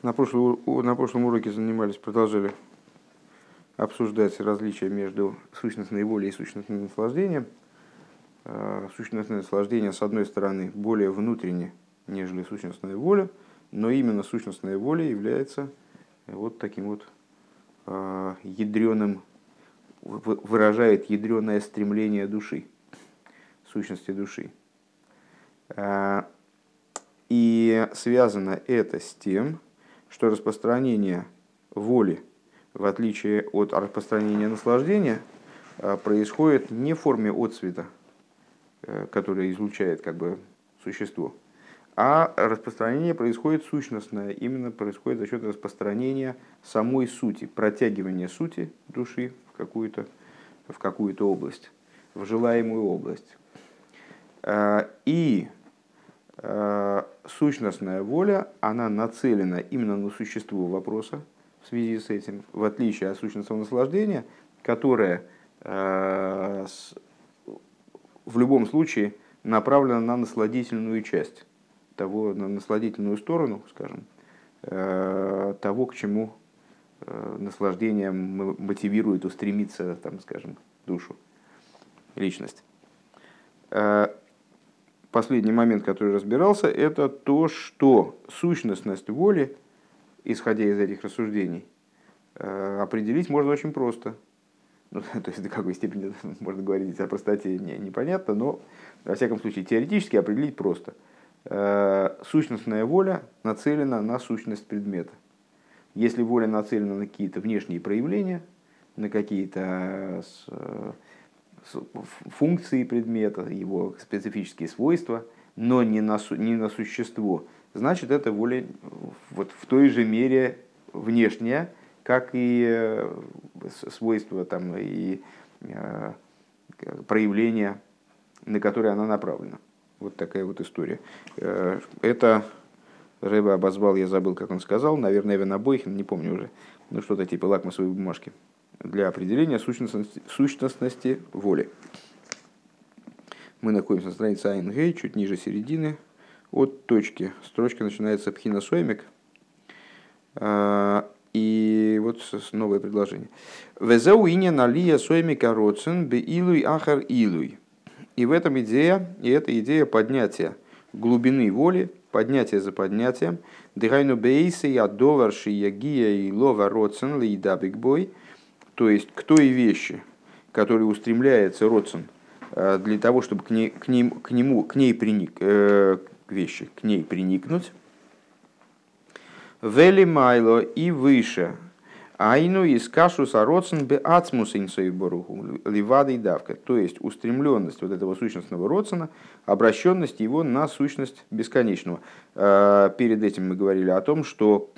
На, прошлом на прошлом уроке занимались, продолжили обсуждать различия между сущностной волей и сущностным наслаждением. А, сущностное наслаждение, с одной стороны, более внутренне, нежели сущностная воля, но именно сущностная воля является вот таким вот а, ядреным, выражает ядреное стремление души, сущности души. А, и связано это с тем, что распространение воли, в отличие от распространения наслаждения, э, происходит не в форме отцвета, э, который излучает как бы существо, а распространение происходит сущностное, именно происходит за счет распространения самой сути, протягивания сути души в какую-то в какую-то область, в желаемую область. Э, и сущностная воля, она нацелена именно на существо вопроса в связи с этим, в отличие от сущностного наслаждения, которое э, в любом случае направлено на насладительную часть, того, на насладительную сторону, скажем, э, того, к чему наслаждение мотивирует устремиться, там, скажем, душу, личность последний момент, который разбирался, это то, что сущностность воли, исходя из этих рассуждений, э, определить можно очень просто. Ну, то есть до какой степени можно говорить о простоте, не, непонятно, но, во всяком случае, теоретически определить просто. Э, сущностная воля нацелена на сущность предмета. Если воля нацелена на какие-то внешние проявления, на какие-то э, функции предмета, его специфические свойства, но не на, не на существо, значит, это воля вот в той же мере внешняя, как и э, свойства там, и э, проявления, на которые она направлена. Вот такая вот история. Э, это Рэба обозвал, я забыл, как он сказал, наверное, Эвен Абойхин, не помню уже, ну что-то типа лакмусовой бумажки для определения сущностности, сущностности воли. Мы находимся на странице АНГ, чуть ниже середины, от точки. Строчка начинается пхиносоймик. А, и вот новое предложение. Везауиня налия соймика роцен бе илуй ахар илуй. И в этом идея, и это идея поднятия глубины воли, поднятия за поднятием. Дыхайну бейсы я доварши ягия и лова роцен лейдабик бой – то есть к той вещи, которой устремляется Родсон э, для того, чтобы к ней, к ним, к нему, к ней приник, э, к вещи, к ней приникнуть. Вели майло и выше. Айну из кашу сароцен бе ацмус боруху ливада и давка. То есть устремленность вот этого сущностного родсона, обращенность его на сущность бесконечного. Э, перед этим мы говорили о том, что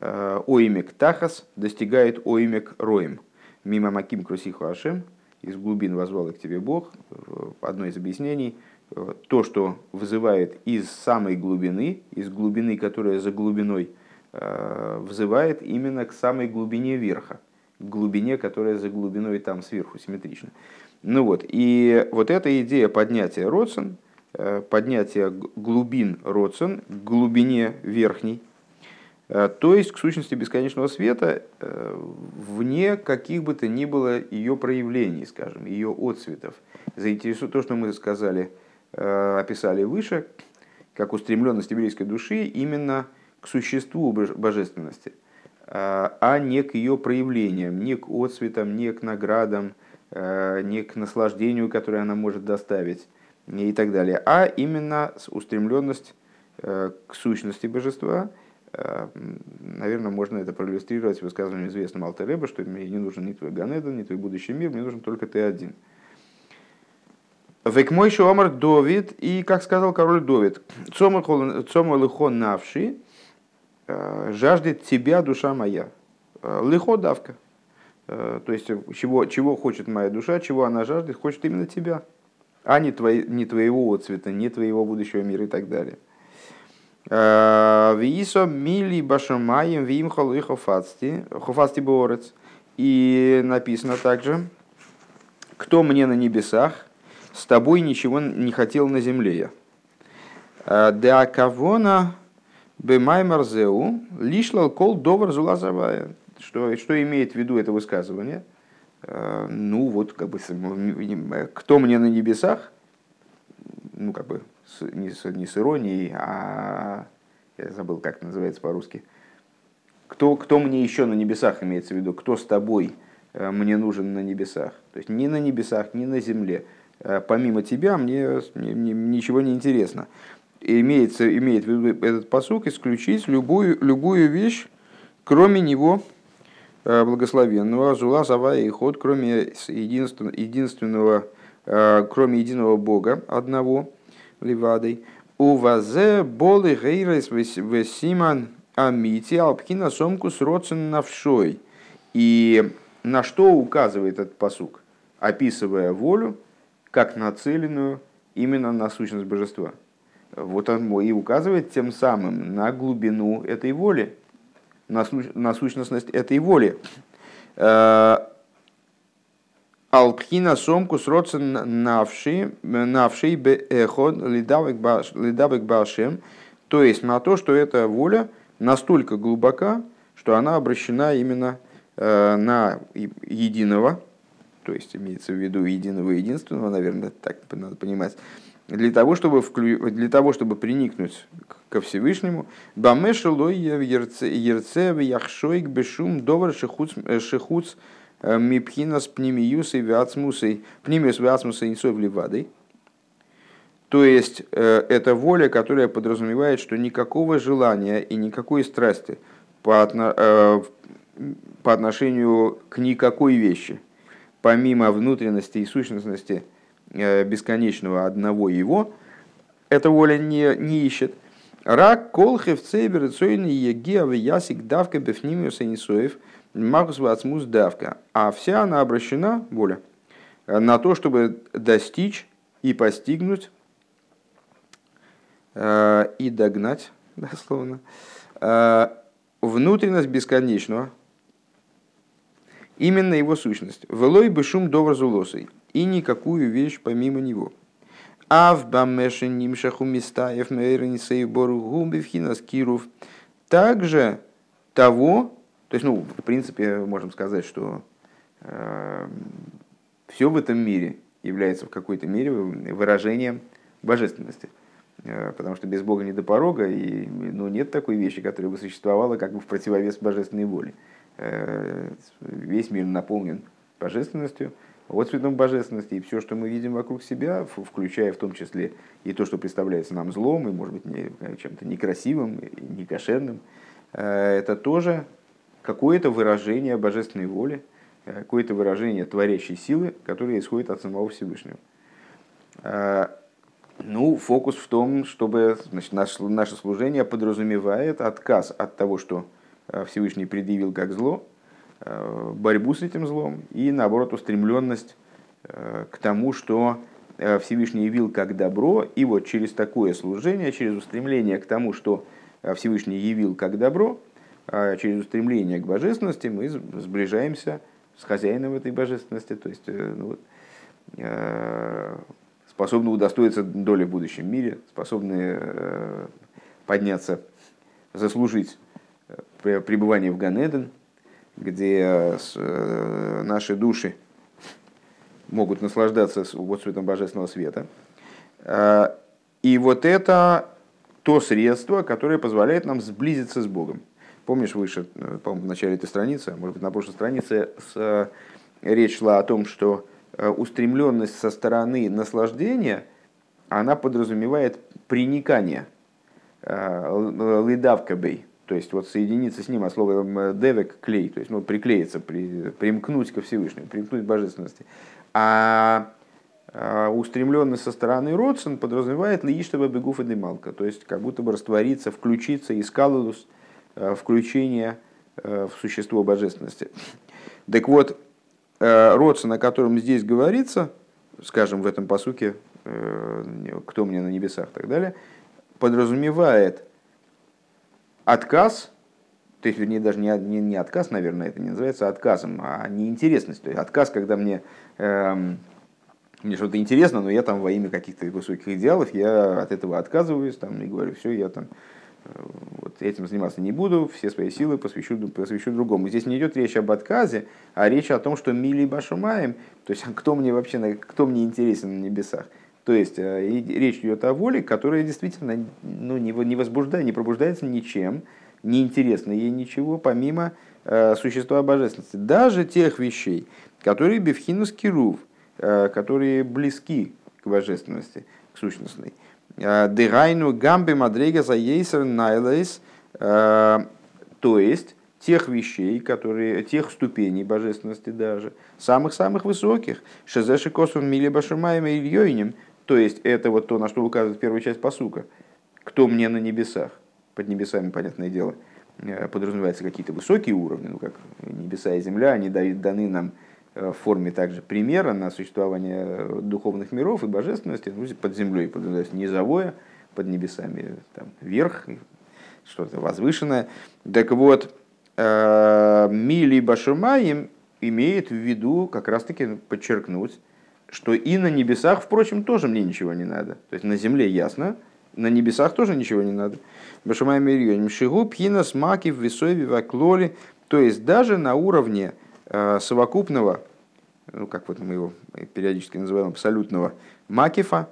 Оимек Тахас достигает Оимек Роем. Мимо Маким Крусиху Ашем, из глубин возвал к тебе Бог, одно из объяснений, э, то, что вызывает из самой глубины, из глубины, которая за глубиной, э, вызывает именно к самой глубине верха, к глубине, которая за глубиной там сверху симметрично. Ну вот, и вот эта идея поднятия Родсен, поднятия глубин Родсен к глубине верхней, Э, то есть к сущности бесконечного света э, вне каких бы то ни было ее проявлений, скажем, ее отцветов. Заинтересует то, что мы сказали, э, описали выше, как устремленность еврейской души именно к существу божественности, а не к ее проявлениям, не к отцветам, не к наградам, не к наслаждению, которое она может доставить и так далее, а именно устремленность к сущности божества – Э, наверное, можно это проиллюстрировать высказыванием известного Алтереба, что мне не нужен ни твой Ганедан, ни твой будущий мир, мне нужен только ты один. Век мой Омар Довид, и как сказал король Довид, Цома лихо навши, э, жаждет тебя душа моя. Э, лихо давка. То есть, чего, чего хочет моя душа, чего она жаждет, хочет именно тебя, а не, твои, не твоего цвета, не твоего будущего мира и так далее. Э, Висо мили башамаем вимхал и хофацти, хофацти борец. И написано также, кто мне на небесах, с тобой ничего не хотел на земле я. Э, Деакавона Бемаймарзеу лишлал кол довар зулазавая. Что, что имеет в виду это высказывание? Э, ну вот, как бы, кто мне на небесах, ну как бы, не с, не с иронией, а я забыл, как это называется по-русски. Кто, кто мне еще на небесах имеется в виду? Кто с тобой э, мне нужен на небесах? То есть ни на небесах, ни на земле. Э, помимо тебя мне, мне ничего не интересно имеется, имеет в виду этот посук исключить любую, любую вещь, кроме него э, благословенного, Зула, Сава и Ход, кроме единственного, единственного кроме единого Бога, одного, Ливадой. У вазе болы гейрес весиман амити алпкина сомкус родсен навшой. И на что указывает этот посук, описывая волю, как нацеленную именно на сущность божества – вот он и указывает тем самым на глубину этой воли, на, сущностность этой воли. Э, Алпхина сомку сродцен навший, навший беэход лидабек башем, то есть на то, что эта воля настолько глубока, что она обращена именно э, на единого, то есть имеется в виду единого единственного, наверное, так надо понимать, для того, чтобы, вклю... для того, чтобы приникнуть ко Всевышнему, бамешелой ерце яхшойк бешум довар шехуц шехуц э, мипхинас пнемиюсой виацмусой пнемиус виацмусой инсой вливадой. То есть э, это воля, которая подразумевает, что никакого желания и никакой страсти по, отно... Э, по отношению к никакой вещи, помимо внутренности и сущностности – Э, бесконечного одного его, эта воля не, не ищет. Рак колхев цейбер цойни егеав ясик давка бефнимиус инисоев магус вацмус давка. А вся она обращена, воля, на то, чтобы достичь и постигнуть э, и догнать, дословно, э, внутренность бесконечного, именно его сущность. Велой бы шум довар зулосой и никакую вещь помимо него. А в бамеше нимшаху мистаев мейренисей боругу бифхинас киров. Также того, то есть, ну, в принципе, можем сказать, что э, все в этом мире является в какой-то мере выражением божественности. Э, потому что без Бога не до порога, и ну, нет такой вещи, которая бы существовала как бы в противовес божественной воле. Э, весь мир наполнен божественностью, вот цветом божественности, и все, что мы видим вокруг себя, включая в том числе и то, что представляется нам злом, и, может быть, не, чем-то некрасивым, некошерным, э, это тоже какое-то выражение божественной воли, э, какое-то выражение творящей силы, которое исходит от самого Всевышнего. Э, ну, фокус в том, чтобы значит, наше, наше служение подразумевает отказ от того, что Всевышний предъявил как зло, Э, борьбу с этим злом и, наоборот, устремленность э, к тому, что э, Всевышний явил как добро, и вот через такое служение, через устремление к тому, что Всевышний явил как добро, через устремление к божественности мы сближаемся с хозяином этой божественности, то есть ну, способны удостоиться доли в будущем мире, способны подняться, заслужить пребывание в Ганеден, где э, наши души могут наслаждаться вот цветом божественного света. А, и вот это то средство, которое позволяет нам сблизиться с Богом. Помнишь, выше, э, по-моему, в начале этой страницы, а может быть, на прошлой странице с, э, речь шла о том, что устремленность со стороны наслаждения, она подразумевает приникание, лидавкабей, то есть вот соединиться с ним, а слово девек клей, то есть ну, приклеиться, при, примкнуть ко Всевышнему, примкнуть к божественности. А, а устремленность со стороны Родсон подразумевает бегуф и демалка, то есть как будто бы раствориться, включиться, искалудус, э, включение э, в существо божественности. Так вот, э, Родсон, о котором здесь говорится, скажем, в этом посуке, кто мне на небесах и так далее, подразумевает отказ, то есть, вернее, даже не, не, не отказ, наверное, это не называется отказом, а неинтересность. То есть отказ, когда мне, эм, мне что-то интересно, но я там во имя каких-то высоких идеалов, я от этого отказываюсь там, и говорю, все, я там вот этим заниматься не буду, все свои силы посвящу, посвящу другому. Здесь не идет речь об отказе, а речь о том, что мили башумаем, то есть кто мне вообще, кто мне интересен на небесах. То есть э, речь идет о воле, которая действительно ну, не, не возбуждает, не пробуждается ничем, не интересно ей ничего, помимо э, существа божественности. Даже тех вещей, которые бифхинус кирув, э, которые близки к божественности, к сущностной. Э, Дегайну гамбе мадрега за ейсер найлайс, э, то есть тех вещей, которые, тех ступеней божественности даже, самых-самых высоких, шезеши косун мили башумаем и ильёйнем, то есть это вот то, на что указывает первая часть посука. Кто мне на небесах? Под небесами, понятное дело, э, подразумеваются какие-то высокие уровни, ну как небеса и земля, они даны нам в форме также примера на существование э, духовных миров и божественности. Ну, под землей подразумевается низовое, под небесами там, верх, что-то возвышенное. Так вот, Мили Башумаем имеет в виду как раз-таки подчеркнуть, что и на небесах, впрочем, тоже мне ничего не надо. То есть на земле ясно, на небесах тоже ничего не надо. Башамай Мирьон, Шигу, Пхина, Смаки, в Весове, Ваклоли. То есть даже на уровне э, совокупного, ну как вот мы его периодически называем, абсолютного макифа,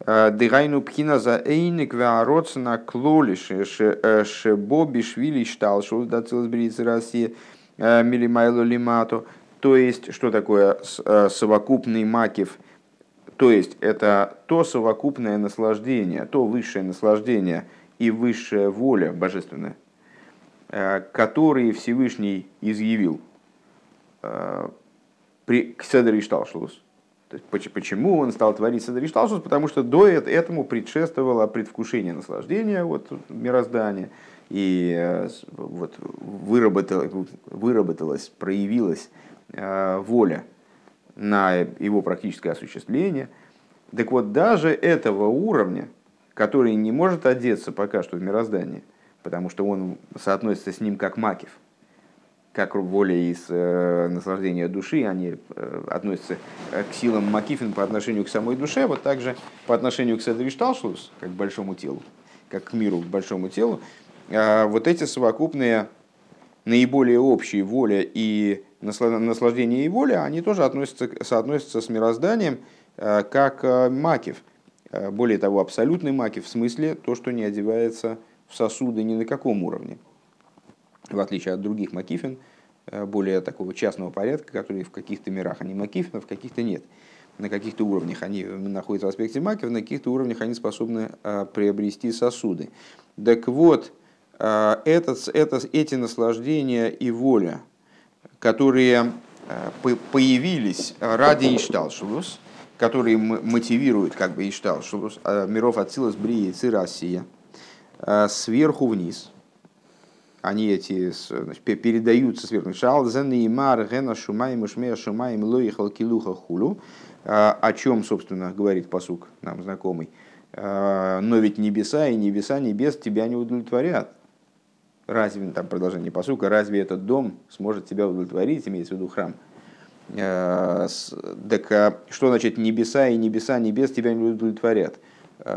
э, Дыгайну пхина за эйник веароцна клоли шебо бишвили штал шул да целсбрицы России э, милимайло лимато. То есть, что такое э, совокупный макив? То есть, это то совокупное наслаждение, то высшее наслаждение и высшая воля божественная, э, которые Всевышний изъявил э, при Седер Ишталшус. Почему он стал творить Седер Ишталшус? Потому что до этому предшествовало предвкушение наслаждения вот, мироздания, и вот выработалось, выработалось, проявилось Э, воля на его практическое осуществление. Так вот, даже этого уровня, который не может одеться пока что в мироздание, потому что он соотносится с ним как макив, как воля из э, наслаждения души, они э, относятся э, к силам макифин по отношению к самой душе, вот также по отношению к седришталшлус, как к большому телу, как к миру, к большому телу, э, вот эти совокупные наиболее общие воля и наслаждение и воля, они тоже относятся, соотносятся с мирозданием э, как э, макив. Э, более того, абсолютный макив в смысле то, что не одевается в сосуды ни на каком уровне. В отличие от других макифин, более такого частного порядка, которые в каких-то мирах они макифин, а в каких-то нет. На каких-то уровнях они находятся в аспекте макив, на каких-то уровнях они способны приобрести сосуды. Так вот, этот, это, эти наслаждения и воля, которые э, появились ради Ишталшулус, которые мотивируют как бы Ишталшулус, э, миров Ацилус, Брии, Россия, э, сверху вниз. Они эти значит, передаются сверху. Шалзен и Мар, Гена, Шумай, Мушмея, Шумай, Млоихал, Килуха, Хулу. О чем, собственно, говорит посук нам знакомый. Но ведь небеса и небеса небес тебя не удовлетворят разве, там продолжение посука, разве этот дом сможет тебя удовлетворить, имеется в виду храм. Э, так а что значит небеса и небеса небес тебя не удовлетворят?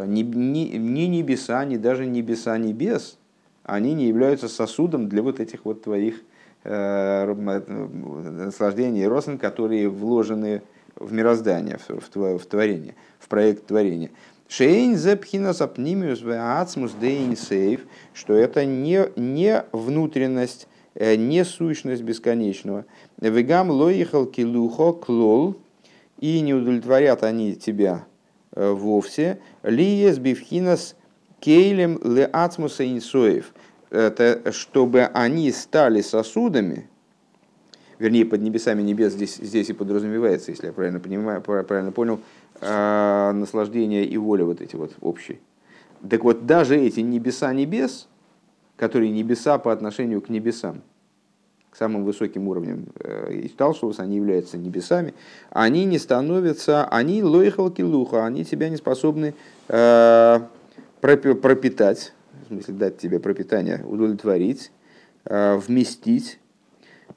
Ни, ни, ни небеса, ни даже небеса небес, они не являются сосудом для вот этих вот твоих э, наслаждений и росн, которые вложены в мироздание, в, в, творение, в проект творения. Шейн зепхина сапнимиус веацмус дейн сейф, что это не, не внутренность, э, не сущность бесконечного. Вегам лоихал килухо клол, и не удовлетворят они тебя э, вовсе. Лиес бифхинас кейлем ле ацмуса инсоев. Это чтобы они стали сосудами, вернее, под небесами небес здесь, здесь и подразумевается, если я правильно понимаю, правильно понял, э, наслаждение и воля вот эти вот общие. Так вот, даже эти небеса небес, которые небеса по отношению к небесам, к самым высоким уровням э, Исталшус, они являются небесами, они не становятся, они лоихалки луха, они тебя не способны э, пропитать, в смысле дать тебе пропитание, удовлетворить, э, вместить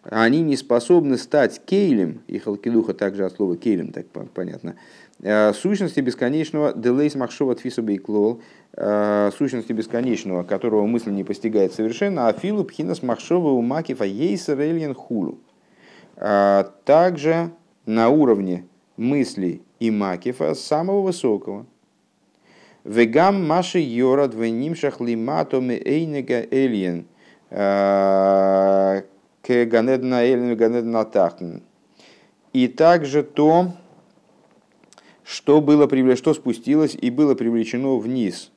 они не способны стать кейлем, и халкидуха также от слова кейлем, так понятно, э, сущности бесконечного делейс махшова тфиса бейклол, э, сущности бесконечного, которого мысль не постигает совершенно, а филу пхинас махшова у макифа ейсер эльен хулу. А также на уровне мысли и макифа самого высокого. Вегам маши йорад венимшах лиматоми эйнега эльен э, к Ганедна Эльн Ганедна Тахтен. И также то, что, было, что спустилось и было привлечено вниз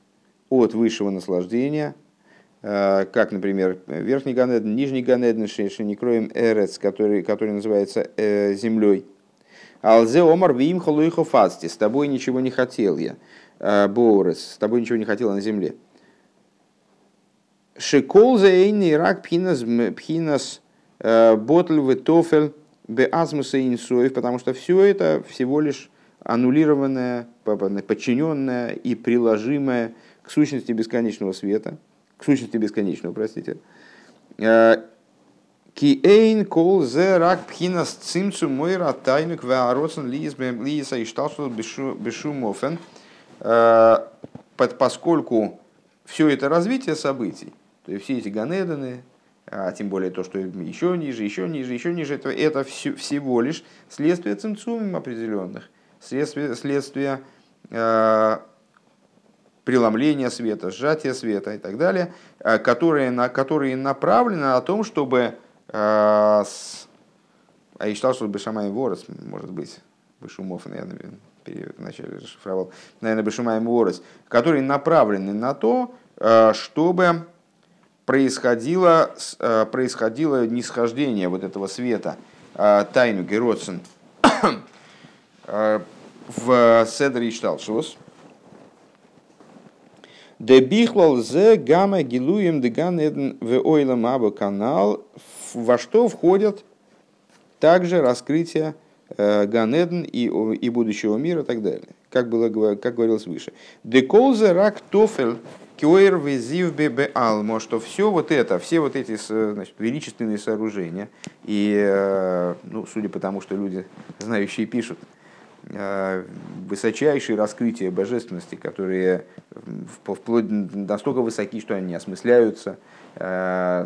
от высшего наслаждения, э, как, например, верхний Ганеден, нижний Ганеден, Шеникроем Эрец, который, который называется э, землей. Алзе Омар Вим Халуихо Фасти, с тобой ничего не хотел я, Боурес, с тобой ничего не хотел на земле. Шикол за эйный рак пхинас пхинас Э, Ботль, Ветофель, Беазмуса Инсоев, потому что все это всего лишь аннулированное, подчиненное и приложимое к сущности бесконечного света, к сущности бесконечного, простите. Э, Киэйн кол зе рак пхинас цимцу мойра тайнук веароцен лиеса и шталшул бешумофен, э, поскольку все это развитие событий, то есть все эти ганеданы, а тем более то, что еще ниже, еще ниже, еще ниже, это, это все, всего лишь следствие цинцумим определенных, следствие, следствие э, преломления света, сжатия света и так далее, э, которые, на, которые направлены на том, чтобы э, с, а я считал, что Бешамай Ворос, может быть, Бешумов, наверное, вначале расшифровал, наверное, Бешумай Ворос, которые направлены на то, э, чтобы происходило, э, происходило нисхождение вот этого света, э, тайну Героцин, в Седре Ишталшус. Дебихлал зе гамма гилуем деган эден в ойлам канал, во что входят также раскрытие Ганеден и, и будущего мира и так далее. Как, было, как говорилось выше. Деколзе рак тофель Кёер везив беалмо, что все вот это, все вот эти значит, величественные сооружения, и, э, ну, судя по тому, что люди, знающие, пишут, э, высочайшие раскрытия божественности, которые вплоть настолько высоки, что они осмысляются, э,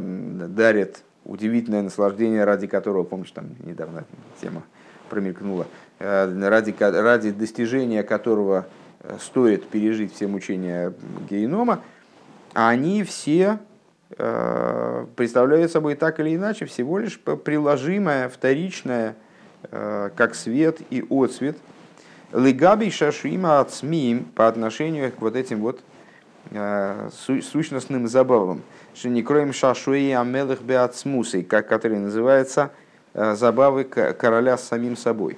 дарят удивительное наслаждение, ради которого, помнишь, там недавно тема промелькнула, ради, ради достижения которого стоит пережить все мучения генома, они все э, представляют собой так или иначе всего лишь приложимое, вторичное, э, как свет и отсвет, лигаби шашима ацмим по отношению к вот этим вот э, сущностным забавам. Что не кроем шашуи амелых беацмусой, как который называется забавы короля с самим собой.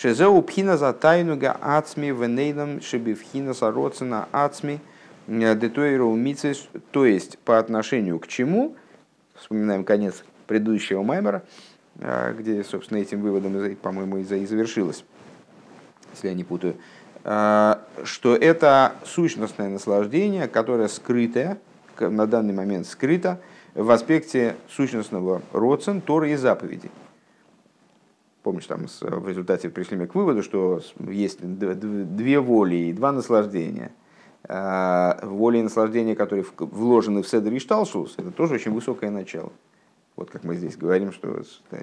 Шезеу пхина за тайнуга ацми венейлам шебивхина сароцина ацми э, детуэру мицис, то есть по отношению к чему, вспоминаем конец предыдущего маймера, э, где, собственно, этим выводом, по-моему, и завершилось, если я не путаю, э, что это сущностное наслаждение, которое скрытое, на данный момент скрыто в аспекте сущностного родствен, Торы и заповедей. Помнишь, там в результате пришли мы к выводу, что есть две воли и два наслаждения. А, воля и наслаждение, которые вложены в Седр и Шталшус, это тоже очень высокое начало. Вот как мы здесь говорим, что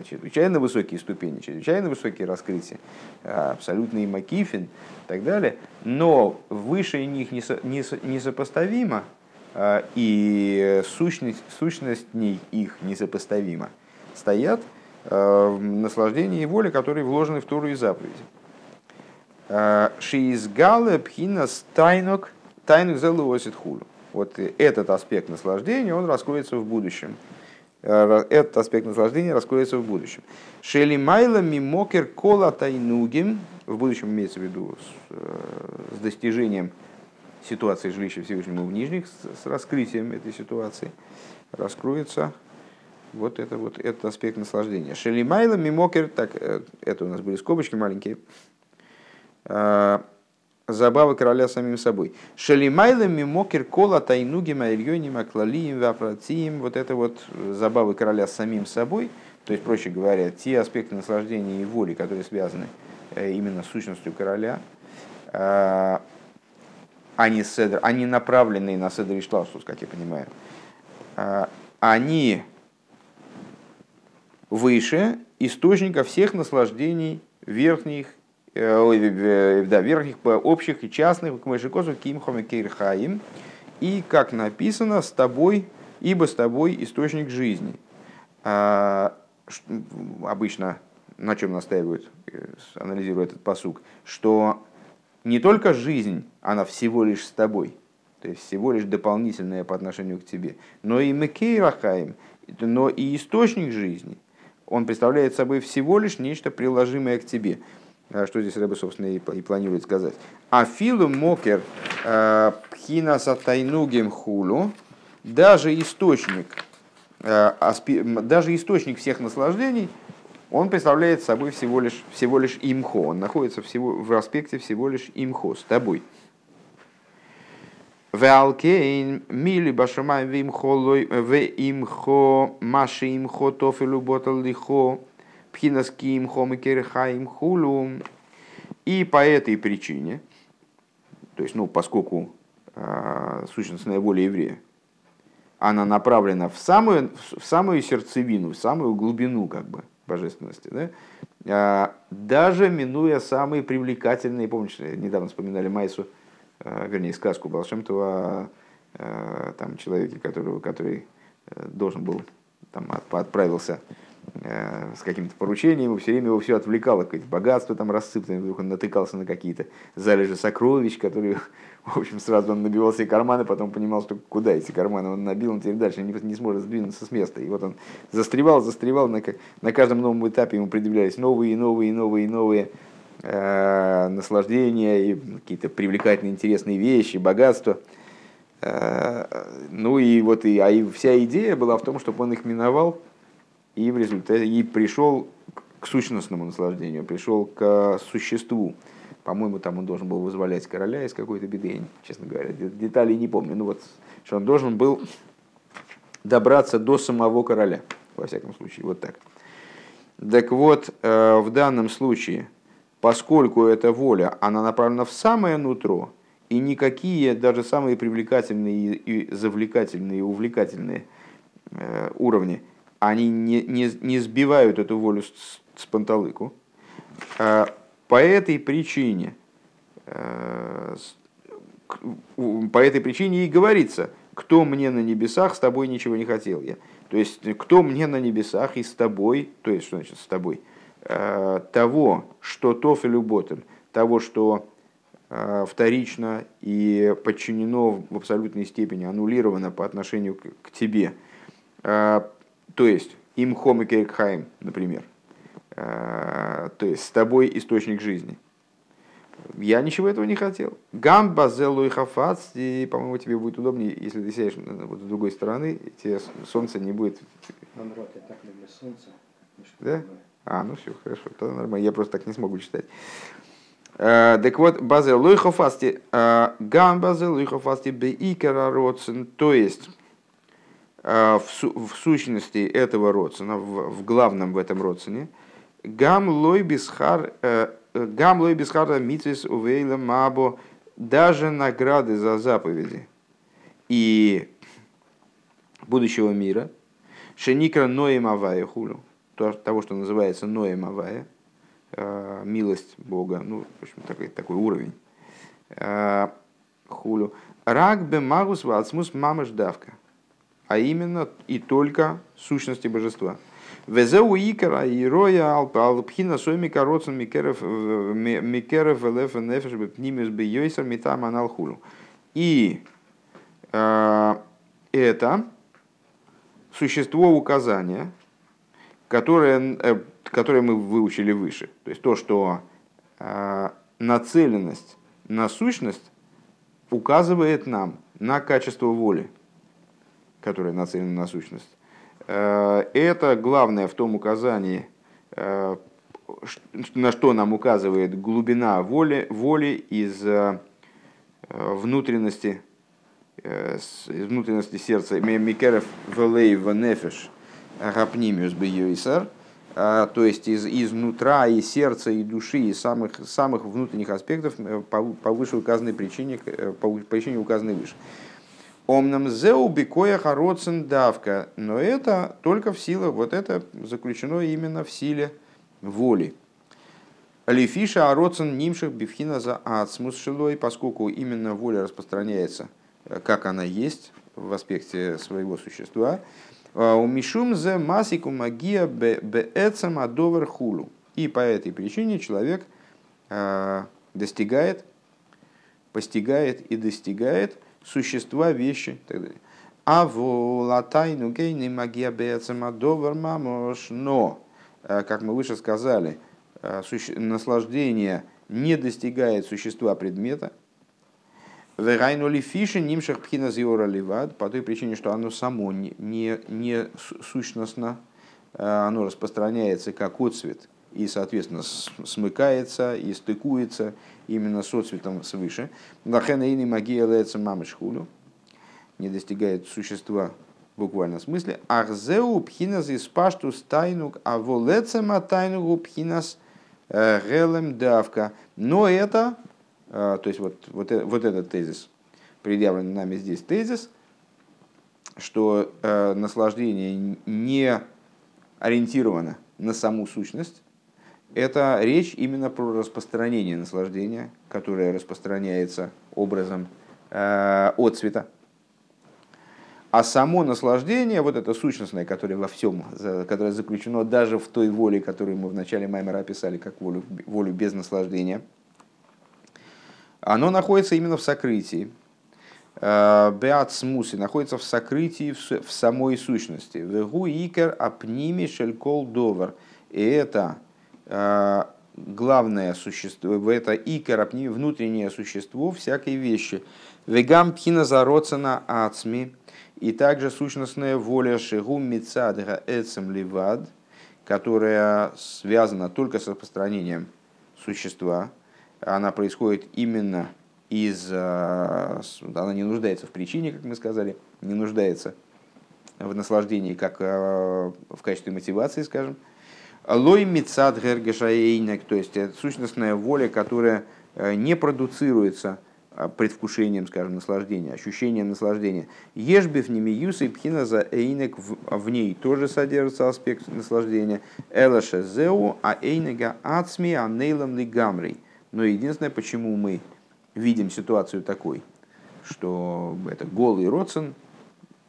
чрезвычайно высокие ступени, чрезвычайно высокие раскрытия, а, абсолютный макифин и так далее. Но выше них несопоставимо, и сущность, сущность их несопоставима, стоят – Э, наслаждение и воли, которые вложены в Туру и заповеди. Э, Шиизгале пхинас тайнок, тайнок залывосит хулу. Вот этот аспект наслаждения, он раскроется в будущем. Э, этот аспект наслаждения раскроется в будущем. Шели майла мимокер кола тайнугим, в будущем имеется в виду с, с достижением ситуации жилища Всевышнему в нижних, с раскрытием этой ситуации, раскроется вот это вот этот аспект наслаждения. Шелимайла мимокер, так, э, это у нас были скобочки маленькие. А, забавы короля самим собой. Шалимайлами мокер кола тайнуги маильонима клалием вапратием. Вот это вот забавы короля самим собой. То есть, проще говоря, те аспекты наслаждения и воли, которые связаны э, именно с сущностью короля, э, они, седр, они направленные на седр и шлаусус, как я понимаю, э, они выше источника всех наслаждений верхних Э, да, верхних, общих и частных, к Мышикосу, Кимхоме Кейрхаим, и, как написано, с тобой, ибо с тобой источник жизни. А, обычно на чем настаивают, э, анализируя этот посук, что не только жизнь, она всего лишь с тобой, то есть всего лишь дополнительная по отношению к тебе, но и Мекейрахаим, но и источник жизни, он представляет собой всего лишь нечто приложимое к тебе. А что здесь Рэбе, собственно, и, и планирует сказать. Афилу мокер э, пхина сатайнугем хулу, даже источник, э, даже источник всех наслаждений, он представляет собой всего лишь, всего лишь имхо. Он находится всего, в аспекте всего лишь имхо, с тобой. Валкейн мили башамай вимхо в имхо маши имхо тофелу ботал лихо пхинаским хомикерхаим хулу. И по этой причине, то есть, ну, поскольку э, сущностная воля еврея, она направлена в самую, в самую сердцевину, в самую глубину как бы, божественности, да? а, даже минуя самые привлекательные, помните, недавно вспоминали Майсу, а, вернее, сказку Балшемтова о там, человеке, который, который э, должен был, там, отправился Э, с каким-то поручением, и все время его все отвлекало, какое-то богатство там рассыпанное, вдруг он натыкался на какие-то залежи сокровищ, которые, в общем, сразу он набивал себе карманы, потом понимал, что куда эти карманы он набил, он теперь дальше не, не сможет сдвинуться с места. И вот он застревал, застревал, на, на каждом новом этапе ему предъявлялись новые, новые, новые, новые э, наслаждения, и какие-то привлекательные, интересные вещи, богатства. Э, ну и вот и, а и вся идея была в том, чтобы он их миновал, и в результате и пришел к сущностному наслаждению, пришел к существу. По-моему, там он должен был вызволять короля из какой-то беды, я, честно говоря, деталей не помню. Ну вот, что он должен был добраться до самого короля, во всяком случае, вот так. Так вот, э, в данном случае, поскольку эта воля, она направлена в самое нутро, и никакие, даже самые привлекательные и завлекательные и увлекательные э, уровни – они не, не, не сбивают эту волю с, с панталыку. По этой причине, э, по этой причине и говорится, кто мне на небесах, с тобой ничего не хотел я. То есть, кто мне на небесах и с тобой, то есть, что значит с тобой, э, того, что тоф и люботель, того, что э, вторично и подчинено в абсолютной степени, аннулировано по отношению к тебе, то есть, им хом и кейкхайм, например. То есть, с тобой источник жизни. Я ничего этого не хотел. Гамба зелу и хафац, и, по-моему, тебе будет удобнее, если ты сядешь вот с другой стороны, тебе солнце не будет... Народ, я так люблю солнце. Да? А, ну все, хорошо, тогда нормально. Я просто так не смогу читать. А, так вот, базе лойхофасти, а, гам базе лойхофасти бейкера родсен, то есть Э, в, сущности этого родствена, в, главном в этом родствене, гам лой бисхар, э, э, гам лой бисхар митвис увейла мабо, даже награды за заповеди и будущего мира, шеникра ноем авая хулю, того, что называется ноем авая, милость Бога, ну, в общем, такой, такой уровень, хулю. Рак бе магус вацмус мамаш давка – а именно и только сущности божества. Везеу икара и роя алпхина сойми короцен микеров микеров велеф нефеш бепнимис бейойсер митам аналхулу. И э, это существо указания, которое, э, которое мы выучили выше. То есть то, что э, нацеленность на сущность указывает нам на качество воли которая нацелена на сущность. Э, это главное в том указании, э, на что нам указывает глубина воли, воли из внутренности, из внутренности сердца. Микеров велей ванефеш гапнимиус бьюисар, то есть из, изнутра и сердца, и души, и самых, самых внутренних аспектов по, по выше указанной причине, по причине указанной выше. Омнам зеу бикоя хароцен давка. Но это только в силах, вот это заключено именно в силе воли. Лифиша ароцен нимших бифхина за ацмус шилой, поскольку именно воля распространяется, э, как она есть в аспекте своего существа. А, у мишум зе масику магия беэцам адовер хулу. И по этой причине человек а, достигает, постигает и достигает существа, вещи и так далее. А в латайну гейни магия бецамадовар мамош. Но, э, как мы выше сказали, э, наслаждение не достигает существа предмета. Верайнули фиши нимшах пхина зиора ливад, по той причине, что оно само не, не, не сущностно, э, оно распространяется как отцвет и, соответственно, смыкается и стыкуется именно с отцветом свыше. Лахенейный магия леца мамышхулю не достигает существа в буквальном смысле. Ахзеу пхинас из пашту стайнук, а волецема тайнугу пхинас э, гелем давка. Но это, э, то есть вот, вот, э, вот этот тезис, предъявленный нами здесь тезис, что э, наслаждение не ориентировано на саму сущность, это речь именно про распространение наслаждения, которое распространяется образом э, отцвета. А само наслаждение, вот это сущностное, которое во всем, которое заключено даже в той воле, которую мы в начале Маймера описали как волю, волю без наслаждения, оно находится именно в сокрытии. Э, Беат смуси находится в сокрытии в, самой сущности. Вегу икер апними шелькол довар. И это главное существо, это икор, внутреннее существо всякой вещи. Вегам пхина зароцена ацми, и также сущностная воля шигу мицадга эцем ливад, которая связана только с распространением существа. Она происходит именно из... А, она не нуждается в причине, как мы сказали, не нуждается в наслаждении, как а, в качестве мотивации, скажем, Лой мицад гергешаейнек, то есть это сущностная воля, которая э, не продуцируется а, предвкушением, скажем, наслаждения, ощущением наслаждения. Ешбив немиюс и пхина за эйнек в ней тоже содержится аспект наслаждения. Элаша зеу, а эйнега ацми анейлам лигамрей. Но единственное, почему мы видим ситуацию такой, что это голый родствен,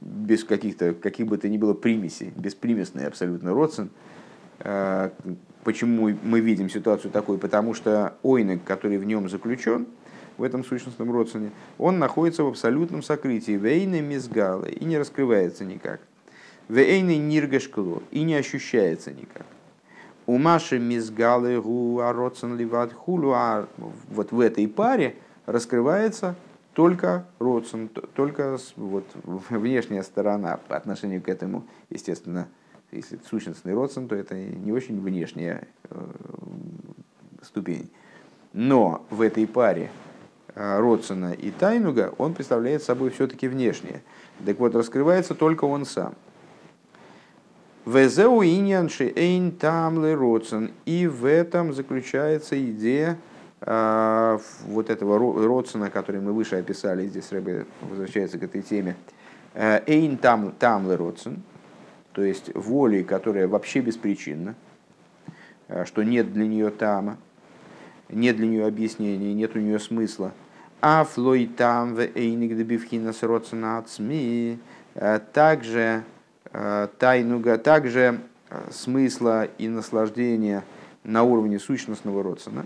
без каких-то, каких бы то ни было примесей, беспримесный абсолютно родствен – почему мы видим ситуацию такой? Потому что ойнек, который в нем заключен, в этом сущностном родственне, он находится в абсолютном сокрытии. Вейны мизгалы и не раскрывается никак. Вейны ниргашкло и не ощущается никак. У Маши мизгалы гу ародсен ливат хулу, а вот в этой паре раскрывается только родствен, только вот внешняя сторона по отношению к этому, естественно, если это сущностный родствен, то это не очень внешняя э, ступень. Но в этой паре э, Родсона и Тайнуга он представляет собой все-таки внешнее. Так вот, раскрывается только он сам. Везеу иньянши эйн тамлы Родсон. И в этом заключается идея э, вот этого Родсона, который мы выше описали, здесь Рэбе возвращается к этой теме. Эйн там, тамлы Родсон – то есть воли, которая вообще беспричинна, э, что нет для нее тама, нет для нее объяснения, нет у нее смысла. А флой там в эйник дебивхина ацми, э, также э, тайнуга, также смысла и наслаждения на уровне сущностного родствена.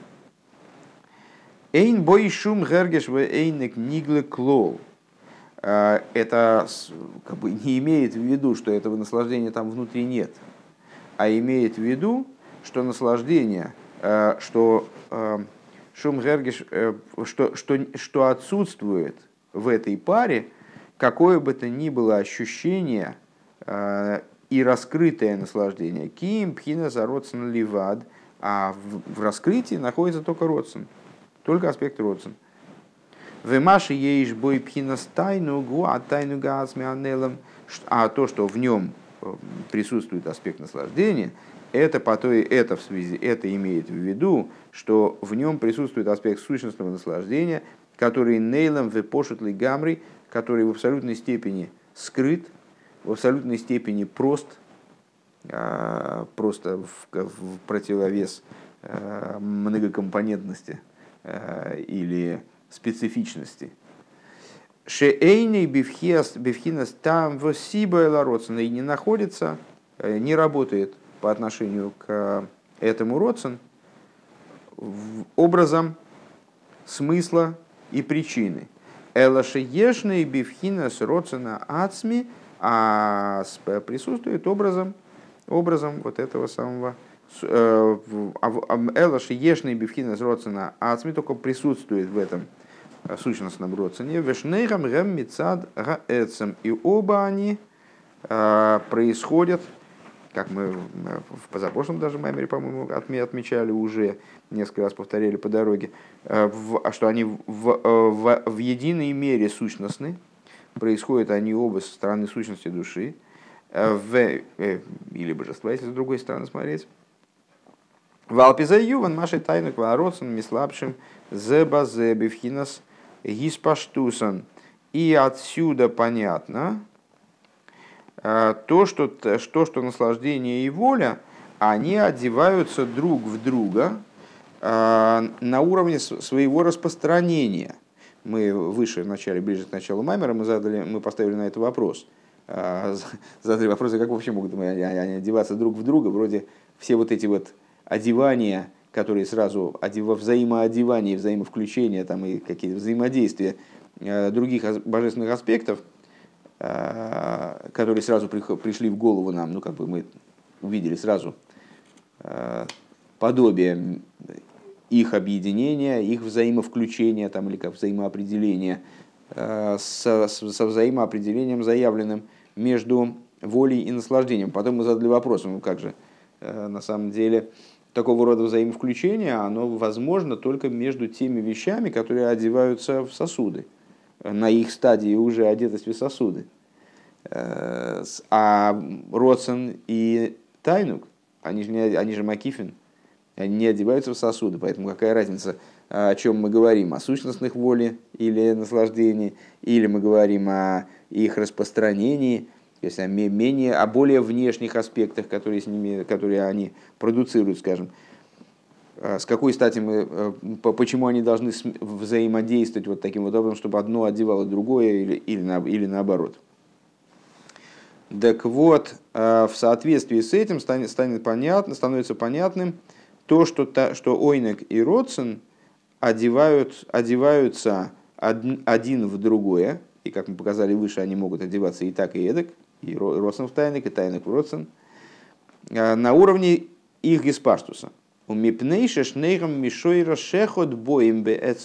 Эйн бой шум гергеш в эйник нигле клол. А, это как бы не имеет в виду, что этого наслаждения там внутри нет, а имеет в виду, что наслаждение, а, что а, шум гергиш, э, что, что, что отсутствует в этой паре какое бы то ни было ощущение и раскрытое наслаждение. Ким пхина зародсен ливад, А в раскрытии находится только родствен, только аспект родствен. Вемаши еиш бой пхинас тайну гу, а тайну газми анелом. А то, что в нем э, присутствует аспект наслаждения, это, по той, это, в связи, это имеет в виду, что в нем присутствует аспект сущностного наслаждения, который нейлом вепошет ли гамри, который в абсолютной степени скрыт, в абсолютной степени прост, а, просто в, в противовес а, многокомпонентности а, или специфичности. Шеэйный бифхинас там в сиба и не находится, э, не работает по отношению к этому родствен образом смысла и причины. Элашеешный бифхинас родствена ацми, а присутствует образом, образом вот этого самого э, Элаши ешный бифхинас родствена ацми только присутствует в этом сущностном родствене. Вешнейрам гэм мицад гаэцем. И оба они э, происходят как мы в позапрошлом даже маймере, по-моему, отмечали уже, несколько раз повторяли по дороге, э, а что они в, в, в единой мере сущностны, происходят они оба со стороны сущности души, э, в, э, или божества, если с другой стороны смотреть. Валпиза юван машей тайну квародсон мислабшим зебазе бифхинас гиспаштусан. И отсюда понятно, Э, то, что, то, что наслаждение и воля, они одеваются друг в друга э, на уровне своего распространения. Мы выше, в начале, ближе к началу Маймера, мы, задали, мы поставили на это вопрос. Э, задали вопрос, как вообще могут они одеваться друг в друга, вроде все вот эти вот одевания, которые сразу взаимоодевание, взаимовключение там, и какие-то взаимодействия других божественных аспектов – Э, которые сразу пришли в голову нам, ну как бы мы увидели сразу э, подобие их объединения, их взаимовключения там, или как взаимоопределения э, со, со взаимоопределением заявленным между волей и наслаждением. Потом мы задали вопрос, ну как же, на самом деле, такого рода взаимовключение, оно возможно только между теми вещами, которые одеваются в сосуды на их стадии уже одетости сосуды. Э, а Родсон и Тайнук, они же, не, они же Макифин, они не одеваются в сосуды, поэтому какая разница, о чем мы говорим, о сущностных воле или наслаждении, или мы говорим о их распространении, о, менее, о более внешних аспектах, которые, с ними, которые они продуцируют, скажем. А с какой стати мы, э, почему они должны взаимодействовать вот таким вот образом, чтобы одно одевало другое или, или, на, или наоборот. Так вот, э, в соответствии с этим станет, станет понятно, становится понятным то, что, та, что Ойнек и Родсен одевают, одеваются один в другое, и как мы показали выше, они могут одеваться и так, и эдак, и Родсен в Тайнек, и Тайнек в Родсен, на уровне их геспаштуса. У мипнейша шнейрам мишойра шехот боем бе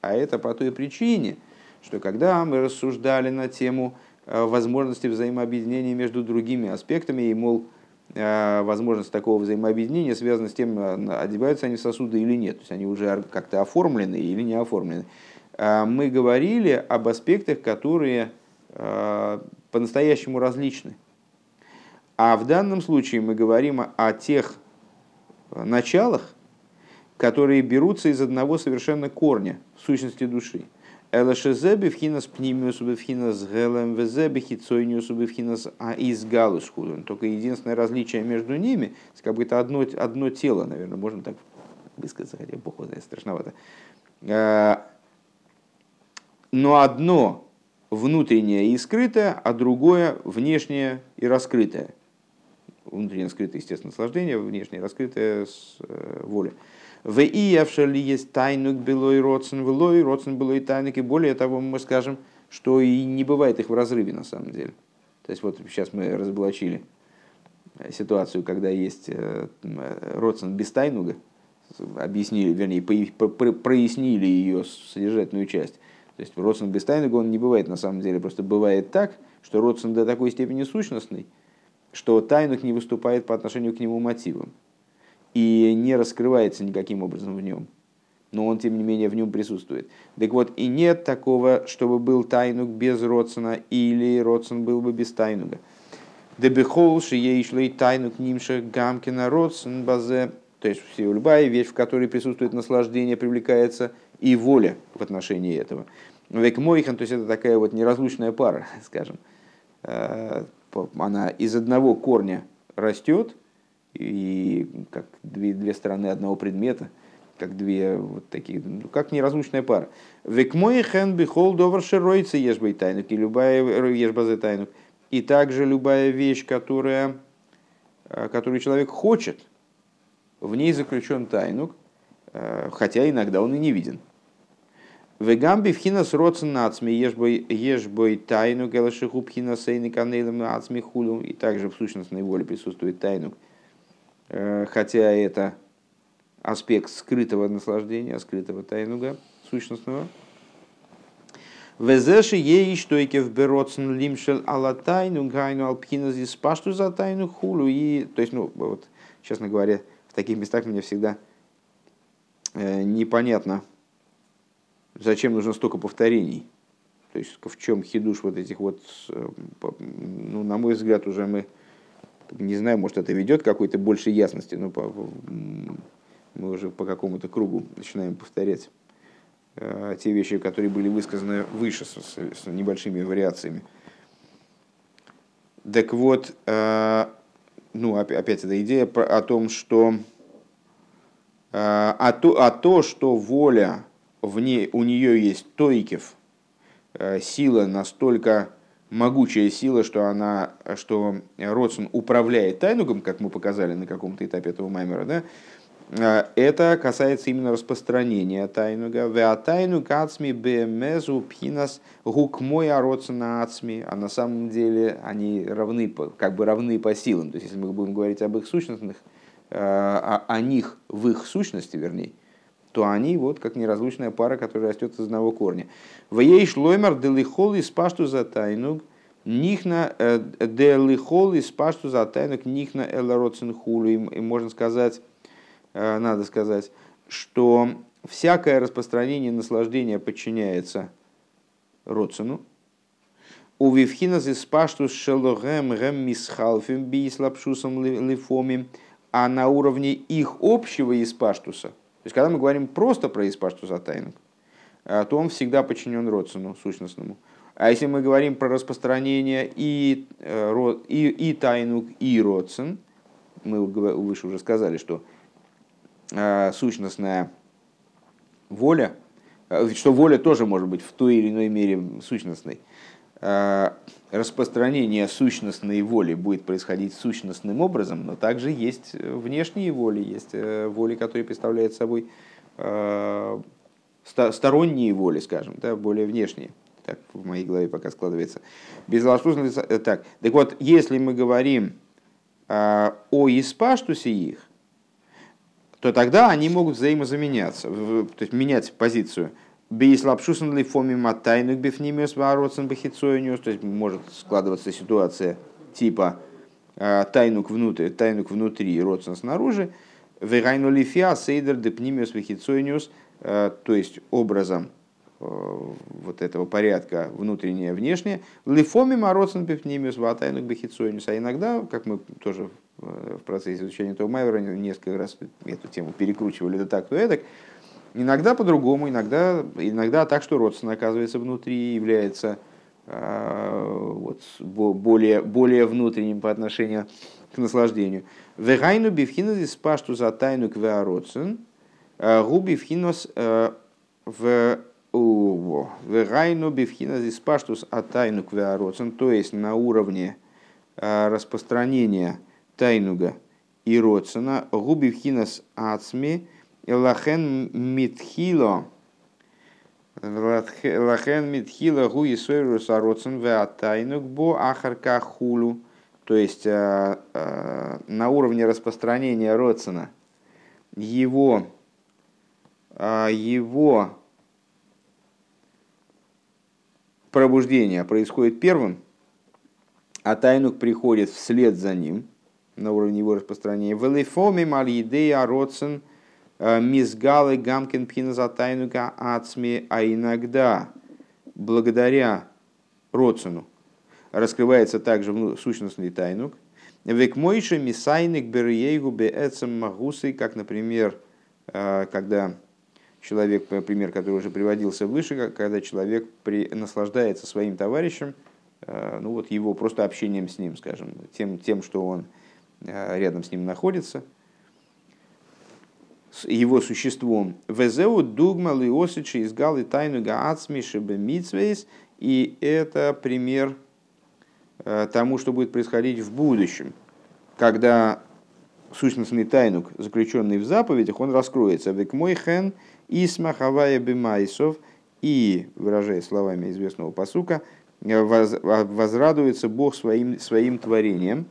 А это по той причине, что когда мы рассуждали на тему э, возможности взаимообъединения между другими аспектами, и, мол, э, возможность такого взаимообъединения связана с тем, э, одеваются они в сосуды или нет, то есть они уже как-то оформлены или не оформлены. Мы говорили об аспектах, которые по-настоящему различны. А в данном случае мы говорим о тех началах, которые берутся из одного совершенно корня, сущности души. Элашезе бифхинас пнимиус бифхинас гелем а Только единственное различие между ними, как бы это одно, одно тело, наверное, можно так высказать, хотя бог знает, страшновато. Э, но одно внутреннее и скрытое, а другое внешнее и раскрытое внутренне скрытое, естественно, наслаждение, внешне раскрытое с, э, воля. В иявшали есть тайнук было и родсен было и тайнук. И более того, мы скажем, что и не бывает их в разрыве на самом деле. То есть вот сейчас мы разоблачили ситуацию, когда есть э, родсен без тайнуга, объяснили, вернее, прояснили ее содержательную часть. То есть родсен без тайнуга он не бывает на самом деле, просто бывает так, что родсен до такой степени сущностный, что тайнук не выступает по отношению к нему мотивом. и не раскрывается никаким образом в нем. Но он, тем не менее, в нем присутствует. Так вот, и нет такого, чтобы был тайнук без родсона, или родсон был бы без тайнуга. Дебехол шиейшлей тайнук нимша гамкина родсон базе. То есть, любая вещь, в которой присутствует наслаждение, привлекается и воля в отношении этого. Век Мойхан, то есть это такая вот неразлучная пара, скажем. Э, она из одного корня растет, и как две, две стороны одного предмета, как две вот такие, ну, как неразлучная пара. Век Мойхан бихол довар широйца ешбай тайнук, и любая ешбазе тайнук. И также любая вещь, которая, э, которую человек хочет, в ней заключен тайнук, э, хотя иногда он и не виден. Вегамби в хинас родсен нацми ешбой тайну галашиху пхина сейны канейлам нацми хулю. И также в сущностной воле присутствует тайну. Э, хотя это аспект скрытого наслаждения, скрытого тайнуга сущностного. Везеши ей что и в бероцен лимшел ала тайну гайну алпхина здесь пашту за тайну хулу. И, то есть, ну, вот, честно говоря, таких местах мне всегда э, непонятно, зачем нужно столько повторений? То есть в чем хидуш вот этих вот, э, ну, на мой взгляд, уже мы, не знаю, может это ведет к какой-то большей ясности, но по, мы уже по какому-то кругу начинаем повторять э, те вещи, которые были высказаны выше с, с небольшими вариациями. Так вот, э, ну, опять эта идея о том, что а то, а то, что воля в ней, у нее есть тойкев, э, сила настолько могучая сила, что она, что Родсон управляет тайнугом, как мы показали на каком-то этапе этого маймера, да, э, это касается именно распространения тайнуга. Веа тайну кацми бемезу пхинас гукмой ародсона ацми. А на самом деле они равны, как бы равны по силам. То есть, если мы будем говорить об их сущностных, э, о, них в их сущности, вернее, то они вот как неразлучная пара, которая растет из одного корня. В ей шлоймер делихол из пашту за тайнуг, нихна э, делихол из пашту за тайнуг, нихна элароцин хулу. И можно сказать, э, надо сказать, что всякое распространение наслаждения подчиняется родцину. У Вивхинас из пашту шелогем гем мисхалфим бийслапшусом лифомим, а на уровне их общего из паштуса – то есть, когда мы говорим просто про испашту за тайну, то он всегда подчинен родственному, сущностному. А если мы говорим про распространение и, э, и, и тайну, и родствен, мы выше уже сказали, что э, сущностная воля, э, что воля тоже может быть в той или иной мере сущностной, распространение сущностной воли будет происходить сущностным образом, но также есть э, внешние воли, есть э, воли, которые представляют собой э, сторонние воли, скажем, да, более внешние. Так в моей голове пока складывается. Безвопрос, так. Так вот, если мы говорим о испаштусе их, то тогда они могут взаимозаменяться, то есть менять позицию. Бейслапшусен ли фоми матайнук бифнимиус вароцен бахицойниус. То есть может складываться ситуация типа э, тайнук внутрь, тайнук внутри родствен снаружи. Вегайну лифиа сейдер депнимиус вахицойниус. Э, то есть образом э, вот этого порядка внутреннее внешнее. Лифоми мороцен бифнимиус ватайнук бахицойниус. А иногда, как мы тоже в процессе изучения этого майвера несколько раз эту тему перекручивали да так, то эдак, Иногда по-другому, иногда, иногда так, что родственно оказывается внутри является э, вот, более, более внутренним по отношению к наслаждению. Вегайну бифхинос пашту за тайну к веароцин, а, губи вхинос э, в Вегайну бифхинос паштус а тайну к веароцин, то есть на уровне э, распространения тайнуга и родствена, губи вхинос ацми, Лахен митхило Лахен митхило гу и сойрус ароцен веатайнук бо ахарка хулу. То есть э, э, на уровне распространения родсена его, э, его пробуждение происходит первым, а тайнук приходит вслед за ним. На уровне его распространения. Велифоми малидея роцен мизгалы гамкин пхиназатайнука ацми, а иногда благодаря роцену раскрывается также сущностный тайнук. Век мойши мисайник бериегу беэцем магусы, как, например, когда человек, пример, который уже приводился выше, когда человек при, наслаждается своим товарищем, э, ну вот его просто общением с ним, скажем, тем, тем, что он э, рядом с ним находится, с его существом. Везеу дугма лиосичи из галы тайну гаацми шебе и это пример э, тому, что будет происходить в будущем, когда сущностный тайнук, заключенный в заповедях, он раскроется. Век мой хен – Исма Хавая Бимайсов и, выражая словами известного посука, возрадуется Бог своим, своим творением,